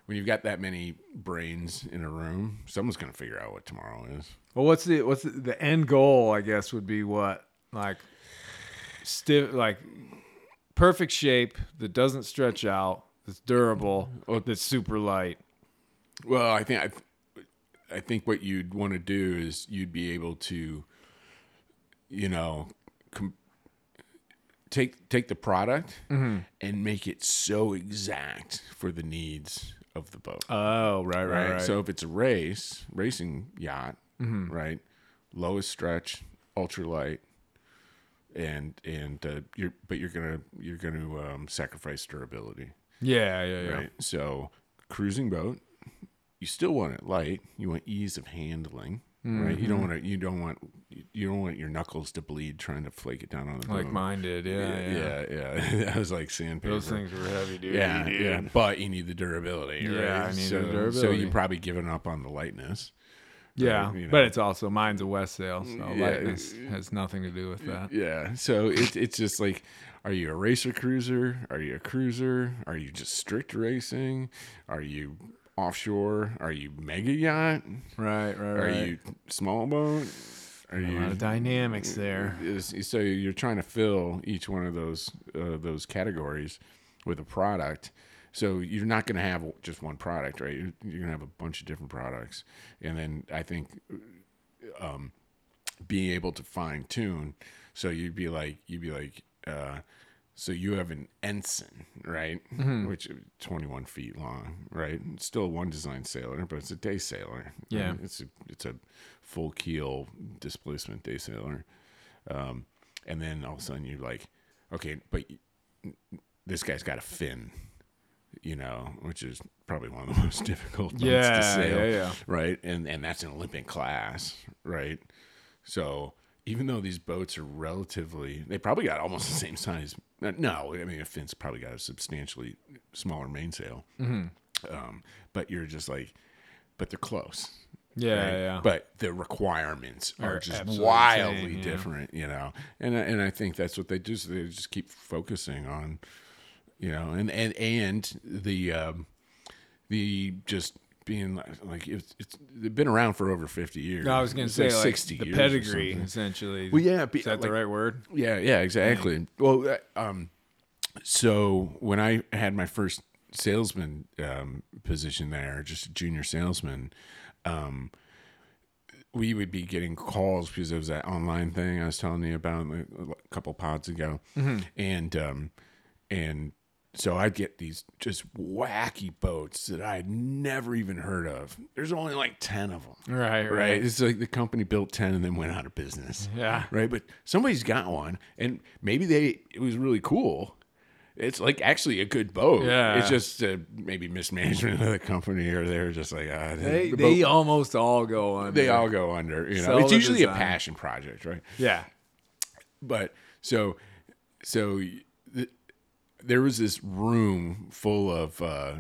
Speaker 4: when you've got that many brains in a room, someone's going to figure out what tomorrow is.
Speaker 3: Well, what's the what's the, the end goal? I guess would be what like stiff, like perfect shape that doesn't stretch out, that's durable, that's super light.
Speaker 4: Well, I think I, I think what you'd want to do is you'd be able to, you know, com- take take the product mm-hmm. and make it so exact for the needs of the boat.
Speaker 3: Oh, right,
Speaker 4: right? So if it's a race, racing yacht, right, lowest stretch, ultralight, and and uh, you're but you're gonna you're gonna um, sacrifice durability
Speaker 3: yeah, yeah, yeah.
Speaker 4: right? So cruising boat, you still want it light. You want ease of handling, right? You don't
Speaker 3: Mm-hmm.
Speaker 4: want to. You don't want. You don't want your knuckles to bleed trying to flake it down on the boat.
Speaker 3: Like mine did. Yeah, yeah.
Speaker 4: yeah, yeah. (laughs) that was like sandpaper.
Speaker 3: Those things were heavy duty.
Speaker 4: yeah,
Speaker 3: dude.
Speaker 4: yeah. But you need the durability, right?
Speaker 3: Yeah, I need the
Speaker 4: so, So
Speaker 3: durability.
Speaker 4: you probably given up on the lightness.
Speaker 3: Yeah,
Speaker 4: you know.
Speaker 3: but it's also mine's a Westsail, so
Speaker 4: Yeah.
Speaker 3: lightness has nothing to do with that.
Speaker 4: Yeah. So it, it's just like, are you a racer cruiser? Are you a cruiser? Are you just strict racing? Are you offshore? Are you mega yacht?
Speaker 3: Right, right,
Speaker 4: Are
Speaker 3: right.
Speaker 4: you small boat? Are
Speaker 3: a
Speaker 4: you
Speaker 3: lot of dynamics there.
Speaker 4: is, so you're trying to fill each one of those uh, those categories with a product. So you're not going to have just one product, right? You're, you're going to have a bunch of different products, and then I think um, being able to fine tune. So you'd be like, you'd be like, uh, So you have an ensign, right? Which is 21 feet long, right? It's still a one design sailor, but it's a day sailor.
Speaker 3: Yeah.
Speaker 4: right? It's a it's a full keel displacement day sailor. Um, and then all of a sudden you're like, okay, but this guy's got a Finn, you know, which is probably one of the (laughs) most difficult boats
Speaker 3: Yeah,
Speaker 4: to sail,
Speaker 3: yeah, yeah.
Speaker 4: right? And and that's an Olympic class, right? So even though these boats are relatively, they probably got almost the same size. Uh, No, I mean a Finn's probably got a substantially smaller mainsail.
Speaker 3: Mm-hmm.
Speaker 4: Um, but you're just like, but they're close.
Speaker 3: Yeah,
Speaker 4: right?
Speaker 3: yeah.
Speaker 4: But the requirements are,
Speaker 3: Are
Speaker 4: just wildly
Speaker 3: insane, yeah.
Speaker 4: different, you know. And I- and I think that's what they do. So they just keep focusing on, you know, and and and the um, the just being like, like it's, it's been around for over fifty years.
Speaker 3: No, I was gonna
Speaker 4: It's
Speaker 3: say
Speaker 4: like
Speaker 3: like
Speaker 4: sixty
Speaker 3: the
Speaker 4: years
Speaker 3: pedigree, essentially.
Speaker 4: Well, yeah, be-
Speaker 3: is that the right word?
Speaker 4: Yeah, yeah, exactly. Well, uh, um, so when I had my first salesman um, position there, just a junior salesman, um, we would be getting calls because it was that online thing I was telling you about a couple pods ago, and um, and so I'd get these just wacky boats that I had never even heard of. There's only like ten of them.
Speaker 3: Right,
Speaker 4: Right. It's like the company built 10 and then went out of business.
Speaker 3: Yeah.
Speaker 4: Right. But somebody's got one and maybe they, it was really cool. It's like actually a good boat.
Speaker 3: Yeah.
Speaker 4: It's just uh, maybe mismanagement of the company or they're just like, ah,
Speaker 3: They
Speaker 4: the
Speaker 3: they almost all go under.
Speaker 4: they all go under, you know,
Speaker 3: Sell
Speaker 4: it's
Speaker 3: the
Speaker 4: usually a passion project, right?
Speaker 3: yeah.
Speaker 4: but so so th- there was this room full of uh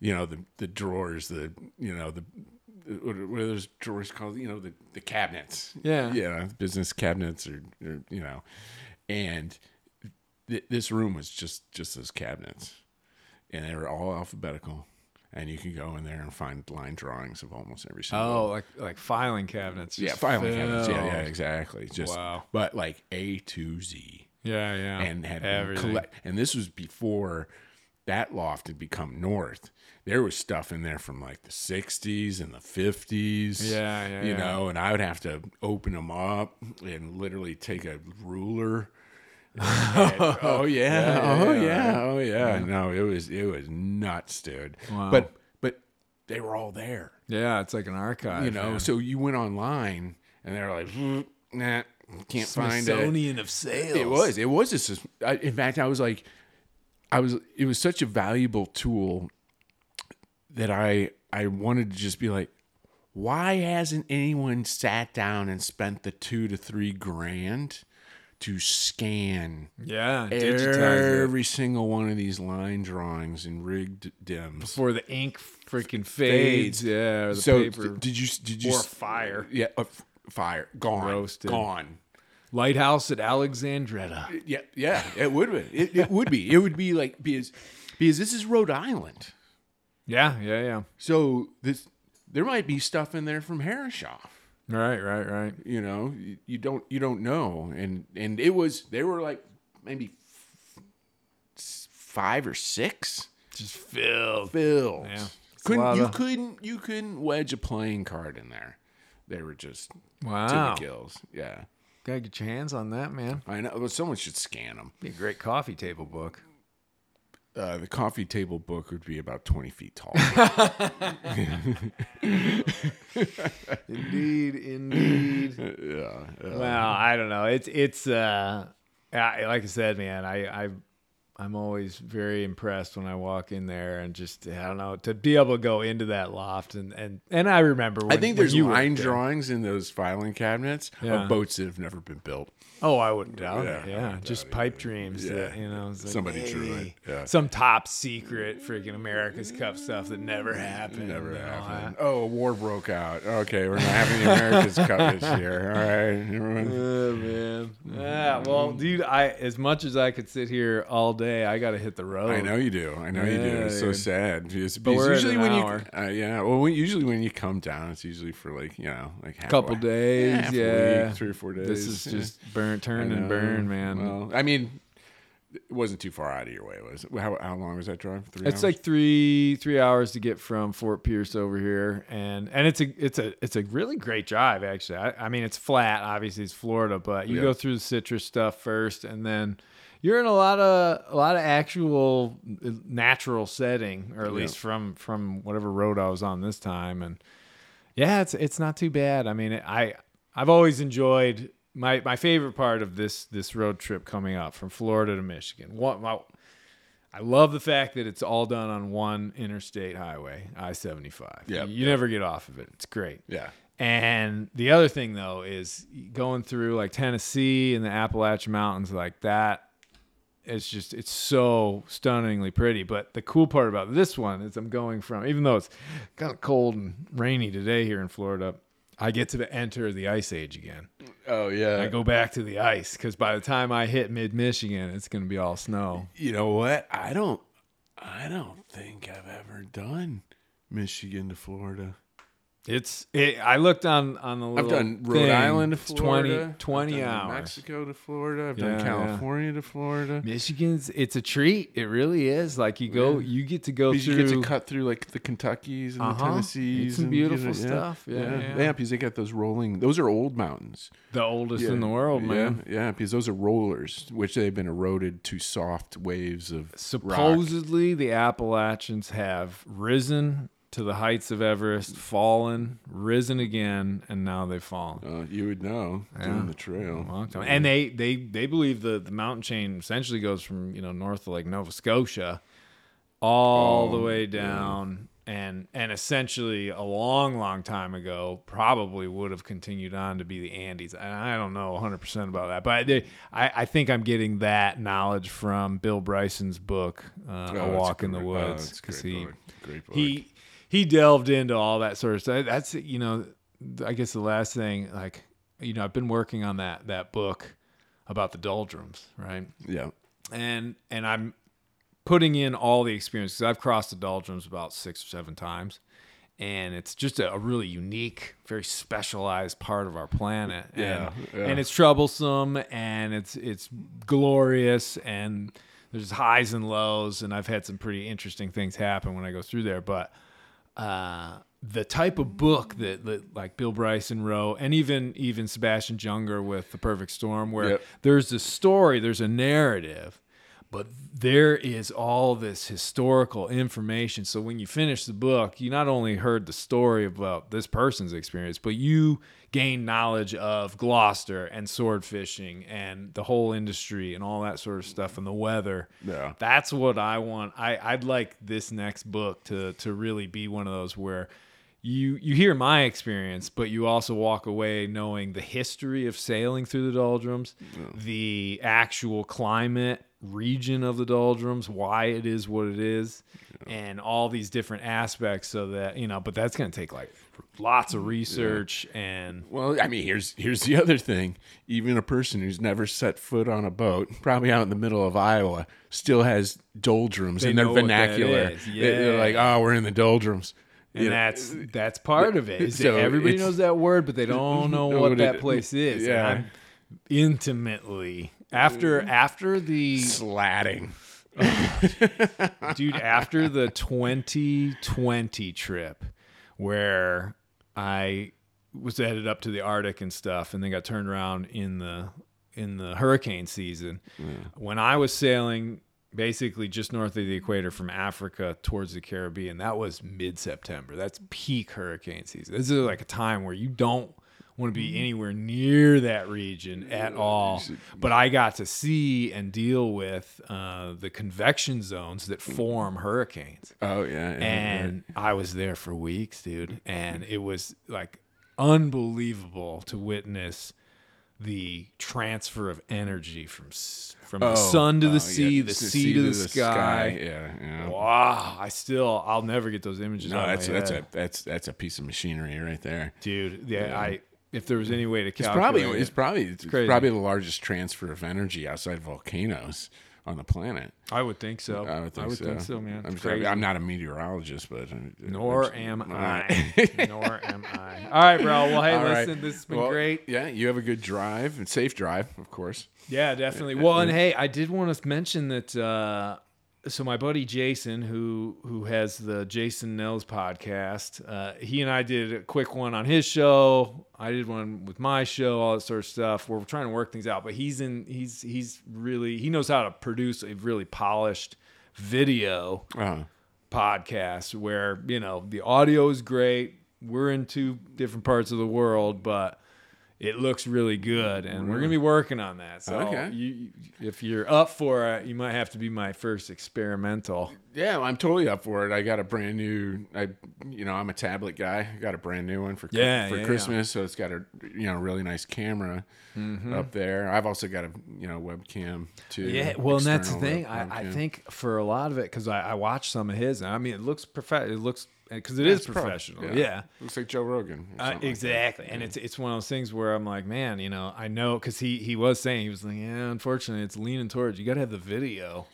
Speaker 4: you know the the drawers the you know the what are, those drawers called? You know the the cabinets.
Speaker 3: Yeah.
Speaker 4: yeah business cabinets or, or you know. And th- this room was just just those cabinets. And they were all alphabetical. And you can go in there and find line drawings of almost every single
Speaker 3: Oh, like like filing cabinets.
Speaker 4: yeah filing cabinets. Yeah yeah exactly. Just
Speaker 3: Wow.
Speaker 4: but like a to z
Speaker 3: Yeah, yeah.
Speaker 4: and had
Speaker 3: everything.
Speaker 4: collect- and this was before that loft had become north there was stuff in there from like the 60s and the 50s
Speaker 3: Yeah, yeah,
Speaker 4: you
Speaker 3: yeah.
Speaker 4: know and i would have to open them up and literally take a ruler and- (laughs) oh yeah, oh yeah, oh yeah. No, it was it was nuts, dude.
Speaker 3: Wow.
Speaker 4: But but they were all there
Speaker 3: yeah, it's like an archive.
Speaker 4: you know so you went online and they're like "Mm, nah can't find it
Speaker 3: Smithsonian of sails.
Speaker 4: it was. It was. Just, I, in fact, I was like, I was. It was such a valuable tool that I I wanted to just be like, why hasn't anyone sat down and spent the two to three grand to scan
Speaker 3: Yeah,
Speaker 4: every single one of these line drawings and rigged dims?
Speaker 3: before the ink freaking fades. Yeah, or the
Speaker 4: so
Speaker 3: paper
Speaker 4: did you did you
Speaker 3: or fire.
Speaker 4: Yeah, fire gone,
Speaker 3: Roasted.
Speaker 4: gone.
Speaker 3: Lighthouse at Alexandretta.
Speaker 4: Uh, yeah, yeah, it would be. It, it would be. It would be like because because this is Rhode Island,
Speaker 3: Yeah, yeah, yeah.
Speaker 4: so this there might be stuff in there from Herreshoff.
Speaker 3: Right, right, right.
Speaker 4: You know, you, you don't you don't know, and and it was they were like maybe f- five or six
Speaker 3: Just filled.
Speaker 4: filled.
Speaker 3: Yeah.
Speaker 4: Couldn't you
Speaker 3: of-
Speaker 4: couldn't you couldn't wedge a playing card in there. They were just
Speaker 3: Wow.
Speaker 4: to the gills. Yeah,
Speaker 3: Gotta get your hands on that, man.
Speaker 4: I know. Well, someone should scan them.
Speaker 3: Be a great coffee table book.
Speaker 4: Uh, the coffee table book would be about twenty feet tall. (laughs) (laughs)
Speaker 3: Indeed, indeed. (laughs)
Speaker 4: yeah, yeah.
Speaker 3: Well, I don't know. It's it's uh, I, like I said, man. I I I'm always very impressed when I walk in there and just I don't know to be able to go into that loft and and and I remember. When,
Speaker 4: I think there's line
Speaker 3: there.
Speaker 4: drawings in those filing cabinets
Speaker 3: Yeah.
Speaker 4: of boats that have never been built.
Speaker 3: Oh, I wouldn't doubt
Speaker 4: Yeah,
Speaker 3: it. Yeah, just
Speaker 4: it
Speaker 3: pipe
Speaker 4: either.
Speaker 3: dreams.
Speaker 4: Yeah.
Speaker 3: That, you know, like,
Speaker 4: Somebody drew it, yeah.
Speaker 3: Some top secret freaking America's Cup stuff that never happened.
Speaker 4: Never happened.
Speaker 3: I-
Speaker 4: Oh, a war broke out. Okay, we're not having the America's Cup this (laughs) year. All right, everyone.
Speaker 3: Oh man. Yeah. Well, dude, I as much as I could sit here all day, I got to hit the road.
Speaker 4: I know you do. I know you do.
Speaker 3: Yeah,
Speaker 4: It's so sad.
Speaker 3: But we're
Speaker 4: usually when
Speaker 3: hour.
Speaker 4: you, uh, yeah, well, when, usually when you come down, it's usually for like you know, like half
Speaker 3: Couple days,
Speaker 4: a
Speaker 3: yeah.
Speaker 4: week, three or four days.
Speaker 3: This is
Speaker 4: yeah.
Speaker 3: just burn, turn and burn, man.
Speaker 4: Well, I mean, it wasn't too far out of your way, was it? How, how long was that drive? Three
Speaker 3: it's
Speaker 4: hours?
Speaker 3: like three three hours to get from Fort Pierce over here, and and it's a it's a it's a really great drive actually. I, I mean, it's flat, obviously it's Florida, but you
Speaker 4: Yeah.
Speaker 3: go through the citrus stuff first, and then you're in a lot of a lot of actual uh, natural setting, or at least from from whatever road I was on this time, and yeah, it's it's not too bad. I mean, I I've always enjoyed my my favorite part of this this road trip coming up from Florida to Michigan. What my, I love the fact that it's all done on one interstate highway, I seventy five.
Speaker 4: Yep,
Speaker 3: you, you never get off of it. It's great.
Speaker 4: Yeah.
Speaker 3: And the other thing though is going through like Tennessee and the Appalachian Mountains like that. It's just it's so stunningly pretty. But the cool part about this one is I'm going from even though it's kind of cold and rainy today here in Florida, I get to enter the ice age again.
Speaker 4: Oh yeah.
Speaker 3: I go back to the ice because by the time I hit mid Michigan, it's going to be all snow.
Speaker 4: You know what? I don't. I don't think I've ever done Michigan to Florida.
Speaker 3: It's it, I looked on on the
Speaker 4: I've done Rhode
Speaker 3: thing.
Speaker 4: Island to
Speaker 3: It's
Speaker 4: Florida.
Speaker 3: 20, 20
Speaker 4: I've done
Speaker 3: hours.
Speaker 4: Mexico to Florida. I've
Speaker 3: Yeah,
Speaker 4: done
Speaker 3: yeah.
Speaker 4: California to Florida.
Speaker 3: Michigan's it's a treat. It really is. Like you go, you get to go
Speaker 4: Because
Speaker 3: through.
Speaker 4: you get to cut through like the Kentuckys and the
Speaker 3: Uh-huh.
Speaker 4: Tennessees.
Speaker 3: It's some
Speaker 4: and, you know,
Speaker 3: beautiful
Speaker 4: yeah,
Speaker 3: stuff. Yeah,
Speaker 4: yeah,
Speaker 3: yeah.
Speaker 4: Because they got those rolling. Those are old mountains.
Speaker 3: the oldest
Speaker 4: Yeah.
Speaker 3: in the world, man.
Speaker 4: Yeah, yeah, because those are rollers, which they've been eroded to soft waves of rock.
Speaker 3: Supposedly, the Appalachians have risen to the heights of Everest, fallen, risen again, and now they've fallen.
Speaker 4: Uh, you would know doing the trail.
Speaker 3: A long time. And they they they believe the the mountain chain essentially goes from you know north of like Nova Scotia, all the way down, and and essentially a long long time ago probably would have continued on to be the Andes. And I don't know 100 percent about that, but they, I I think I'm getting that knowledge from Bill Bryson's book, uh,
Speaker 4: Oh,
Speaker 3: A Walk in the
Speaker 4: oh,
Speaker 3: Woods,
Speaker 4: it's a
Speaker 3: because
Speaker 4: great
Speaker 3: he
Speaker 4: book. Book.
Speaker 3: he he delved into all that sort of stuff. That's you know, I guess the last thing, like you know, I've been working on that that book about the doldrums, right?
Speaker 4: yeah.
Speaker 3: And and I'm putting in all the experiences. I've crossed the doldrums about six or seven times, and it's just a, a really unique, very specialized part of our planet.
Speaker 4: Yeah,
Speaker 3: and,
Speaker 4: yeah.
Speaker 3: and it's troublesome, and it's it's glorious, and there's highs and lows, and I've had some pretty interesting things happen when I go through there, but. Uh, the type of book that, that like Bill Bryson wrote, and even even Sebastian Junger with The Perfect Storm, where
Speaker 4: Yep.
Speaker 3: there's a story, there's a narrative, but there is all this historical information. So when you finish the book, you not only heard the story about this person's experience, but you gain knowledge of Gloucester and sword fishing and the whole industry and all that sort of stuff and the weather.
Speaker 4: Yeah.
Speaker 3: That's what I want. I, I'd like this next book to to really be one of those where you you hear my experience, but you also walk away knowing the history of sailing through the doldrums, the actual climate region of the doldrums, why it is what it is, and all these different aspects so that, you know, but that's going to take like lots of research and
Speaker 4: Well, I mean, here's here's the (laughs) other thing. Even a person who's never set foot on a boat, probably out in the middle of Iowa, still has doldrums
Speaker 3: They
Speaker 4: in their
Speaker 3: know what that
Speaker 4: vernacular. They- They're
Speaker 3: Yeah.
Speaker 4: like, "Oh, we're in the doldrums."
Speaker 3: and
Speaker 4: You know,
Speaker 3: that's uh, that's part of it. (laughs)
Speaker 4: So
Speaker 3: everybody knows that word, but they (laughs) don't know what
Speaker 4: what
Speaker 3: that
Speaker 4: it-
Speaker 3: place is. And
Speaker 4: yeah.
Speaker 3: I'm intimately after mm. after the
Speaker 4: slatting.
Speaker 3: dude after the 2020 trip where I was headed up to the Arctic and stuff, and then got turned around in the in the hurricane season. When I was sailing basically just north of the equator from Africa towards the Caribbean, that was mid September. That's peak hurricane season. This is like a time where you don't want to be anywhere near that region at all. But I got to see and deal with uh, the convection zones that form hurricanes
Speaker 4: Oh yeah, yeah,
Speaker 3: and I was there for weeks, dude, and it was like unbelievable to witness the transfer of energy from from the sun to the
Speaker 4: oh,
Speaker 3: sea,
Speaker 4: yeah,
Speaker 3: the
Speaker 4: s-
Speaker 3: sea, to the, sky.
Speaker 4: Yeah, yeah.
Speaker 3: Wow, I still I'll never get those images
Speaker 4: No,
Speaker 3: out
Speaker 4: that's that's a that's that's a piece of machinery right there.
Speaker 3: dude. Yeah, I if there was any way to
Speaker 4: It's
Speaker 3: calculate,
Speaker 4: probably it's probably it's
Speaker 3: crazy.
Speaker 4: probably the largest transfer of energy outside volcanoes on the planet.
Speaker 3: I would think so.
Speaker 4: I would think,
Speaker 3: I would
Speaker 4: so.
Speaker 3: think so, man.
Speaker 4: I'm,
Speaker 3: It's
Speaker 4: sorry. I'm not a meteorologist, but uh,
Speaker 3: Nor
Speaker 4: I'm- (laughs)
Speaker 3: am I. (laughs) Nor am I. All right, bro. Well, hey,
Speaker 4: All right.
Speaker 3: listen, this has been
Speaker 4: Well,
Speaker 3: great.
Speaker 4: Yeah, you have a good drive and safe drive, of course.
Speaker 3: Yeah, definitely. Well, and hey, I did want to mention that uh, so my buddy Jason, who who has the Jason Nels podcast, uh, he and I did a quick one on his show. I did one with my show, all that sort of stuff. We're trying to work things out, but he's in. He's he's really he knows how to produce a really polished video
Speaker 4: Uh,
Speaker 3: podcast where you know the audio is great. We're in two different parts of the world, but it looks really good, and we're gonna be working on that. So,
Speaker 4: Okay.
Speaker 3: you, if you're up for it, you might have to be my first experimental.
Speaker 4: yeah, I'm totally up for it. I got a brand new. I, you know, I'm a tablet guy. I got a brand new one for
Speaker 3: Yeah,
Speaker 4: for
Speaker 3: yeah,
Speaker 4: Christmas. So it's got a you know really nice camera
Speaker 3: Mm-hmm.
Speaker 4: up there. I've also got a you know webcam too.
Speaker 3: Yeah, well, and that's the thing. I, I think for a lot of it, because I, I watched some of his, and I mean, it looks perfect. It looks because it is professional. Yeah.
Speaker 4: looks like Joe Rogan.
Speaker 3: Uh,
Speaker 4: something like
Speaker 3: exactly, and it's it's one of those things where I'm like, man, you know, I know because he he was saying he was like, yeah, unfortunately, it's leaning towards you got to have the video,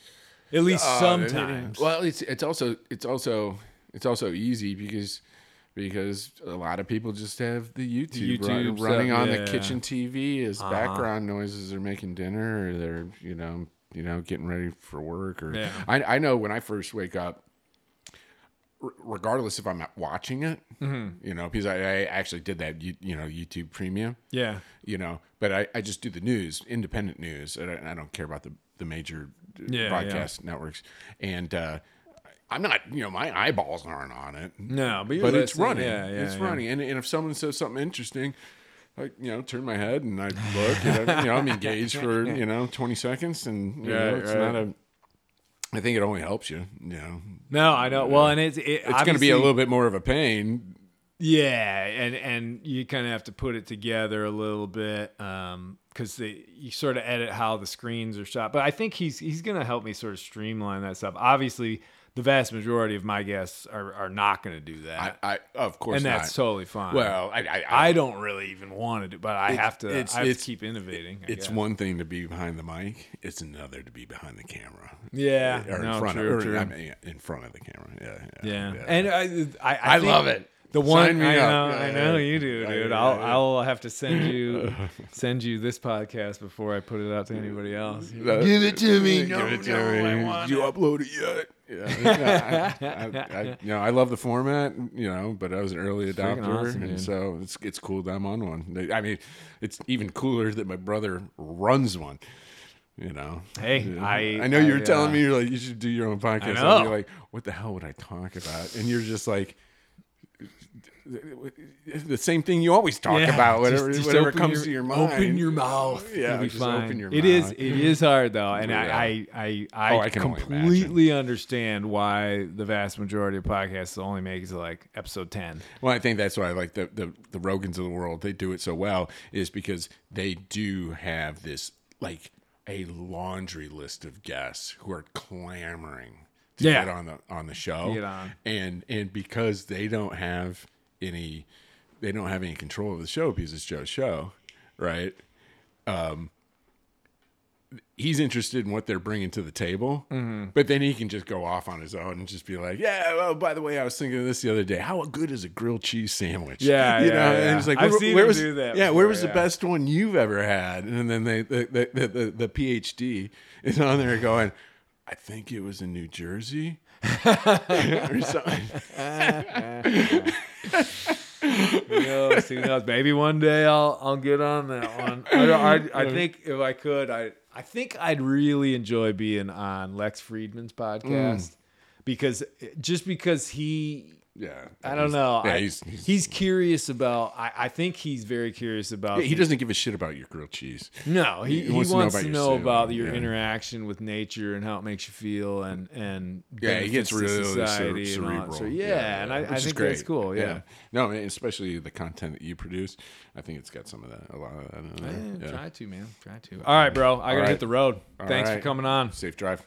Speaker 3: at least
Speaker 4: Uh,
Speaker 3: sometimes.
Speaker 4: Well, it's it's also it's also it's also easy because because a lot of people just have the YouTube, run- running on
Speaker 3: yeah.
Speaker 4: the kitchen TV as
Speaker 3: Uh-huh.
Speaker 4: background noises. They're making dinner, or they're you know you know getting ready for work. Or
Speaker 3: Yeah.
Speaker 4: I I know when I first wake up. Regardless if I'm watching it,
Speaker 3: Mm-hmm.
Speaker 4: you know, because I, I actually did that, you, you know, YouTube Premium
Speaker 3: yeah,
Speaker 4: you know but I, I just do the news independent news and I, I don't care about the the major uh,
Speaker 3: Yeah,
Speaker 4: broadcast networks and uh i'm not you know my eyeballs aren't on it
Speaker 3: no, but
Speaker 4: but it's running
Speaker 3: Yeah, yeah,
Speaker 4: it's
Speaker 3: yeah.
Speaker 4: running and, and if someone says something interesting I, you know, turn my head and I look, and I, you know, I'm engaged for (laughs) you know 20 seconds, and you know, it's
Speaker 3: right.
Speaker 4: not a. I think it only helps you. You know,
Speaker 3: No, I know. Well, and it's it,
Speaker 4: it's going to be a little bit more of a pain.
Speaker 3: Yeah, and and you kind of have to put it together a little bit um, because you sort of edit how the screens are shot. But I think he's he's going to help me sort of streamline that stuff. Obviously, the vast majority of my guests are, are not going to do that,
Speaker 4: I, I of course,
Speaker 3: and that's
Speaker 4: not.
Speaker 3: totally fine.
Speaker 4: well, I, I,
Speaker 3: I don't really even want to do, but I have to.
Speaker 4: it's-
Speaker 3: I have
Speaker 4: it's-
Speaker 3: to keep innovating.
Speaker 4: It's one thing to be behind the mic; it's another to be behind the camera.
Speaker 3: Yeah,
Speaker 4: or
Speaker 3: no,
Speaker 4: in front
Speaker 3: true,
Speaker 4: of, or,
Speaker 3: true.
Speaker 4: I mean, in front of the camera. Yeah, yeah,
Speaker 3: Yeah, and I, I, I,
Speaker 4: I love it.
Speaker 3: The one
Speaker 4: Sign me
Speaker 3: I
Speaker 4: up.
Speaker 3: know,
Speaker 4: Yeah,
Speaker 3: I know
Speaker 4: yeah.
Speaker 3: you do,
Speaker 4: Yeah,
Speaker 3: dude.
Speaker 4: yeah,
Speaker 3: I'll,
Speaker 4: yeah.
Speaker 3: I'll have to send you, (laughs) send you this podcast before I put it out to anybody else.
Speaker 4: Give it to me. Give it to me. you upload it yet? Yeah, (laughs) I, I, I, (laughs) you know, I love the format, you know, but I was an early
Speaker 3: freaking
Speaker 4: adopter,
Speaker 3: awesome,
Speaker 4: and
Speaker 3: dude.
Speaker 4: so it's it's cool that I'm on one. I mean, it's even cooler that my brother runs one. You know,
Speaker 3: Hey,
Speaker 4: Yeah.
Speaker 3: I-
Speaker 4: I know you
Speaker 3: I,
Speaker 4: were telling
Speaker 3: uh,
Speaker 4: me you're like you should do your own podcast.
Speaker 3: I know.
Speaker 4: And you're like, what the hell would I talk about? And you're just like. The same thing you always talk
Speaker 3: Yeah,
Speaker 4: about, whatever,
Speaker 3: just- just
Speaker 4: whatever comes
Speaker 3: your-
Speaker 4: to your mind.
Speaker 3: Open your mouth.
Speaker 4: Yeah,
Speaker 3: It'll be fine.
Speaker 4: open your
Speaker 3: It is.
Speaker 4: mouth.
Speaker 3: It is hard though, and
Speaker 4: Yeah.
Speaker 3: I, I, I,
Speaker 4: Oh,
Speaker 3: I,
Speaker 4: I can only
Speaker 3: completely understand why the vast majority of podcasts only make it to like episode ten.
Speaker 4: Well, I think that's why I like the, the the Rogans of the world. They do it so well is because they do have this like a laundry list of guests who are clamoring to
Speaker 3: Yeah.
Speaker 4: get on the on the show.
Speaker 3: On.
Speaker 4: And and because they don't have any they don't have any control of the show because it's Joe's show, right? Um he's interested in what they're bringing to the table,
Speaker 3: Mm-hmm.
Speaker 4: but then he can just go off on his own and just be like, "Yeah, well, by the way, I was thinking of this the other day. How good is a grilled cheese sandwich?"
Speaker 3: Yeah, (laughs)
Speaker 4: you
Speaker 3: yeah,
Speaker 4: know,
Speaker 3: yeah.
Speaker 4: and it's like,
Speaker 3: I've
Speaker 4: where, where was
Speaker 3: do that
Speaker 4: Yeah, where
Speaker 3: before,
Speaker 4: was the best one you've ever had? And then they the the, the, the, the PhD is on there going, "I think it was in New Jersey." or (laughs) something.
Speaker 3: Who knows? Who knows? Maybe one day I'll I'll get on that one. I, I, I think if I could, I I think I'd really enjoy being on Lex Fridman's mm. podcast because just because he.
Speaker 4: Yeah,
Speaker 3: I don't know.
Speaker 4: Yeah,
Speaker 3: I-
Speaker 4: he's,
Speaker 3: he's,
Speaker 4: he's,
Speaker 3: curious about. I, I think he's very curious about.
Speaker 4: he doesn't give a shit about your grilled cheese.
Speaker 3: No, he,
Speaker 4: he
Speaker 3: he
Speaker 4: wants
Speaker 3: wants,
Speaker 4: to know
Speaker 3: to
Speaker 4: about
Speaker 3: know
Speaker 4: your
Speaker 3: about, your
Speaker 4: yeah.
Speaker 3: interaction with nature and how it makes you feel, and and
Speaker 4: Yeah, he gets really cer-
Speaker 3: society and all that
Speaker 4: cerebral.
Speaker 3: sort- Yeah, and I, I think
Speaker 4: great.
Speaker 3: that's cool. Yeah.
Speaker 4: no, especially the content that you produce. I think it's got some of that, a lot of that. In there. Eh, yeah.
Speaker 3: Try to, man. Try to. All right, bro. I gotta
Speaker 4: right.
Speaker 3: hit the road.
Speaker 4: All
Speaker 3: Thanks for coming on.
Speaker 4: Safe drive.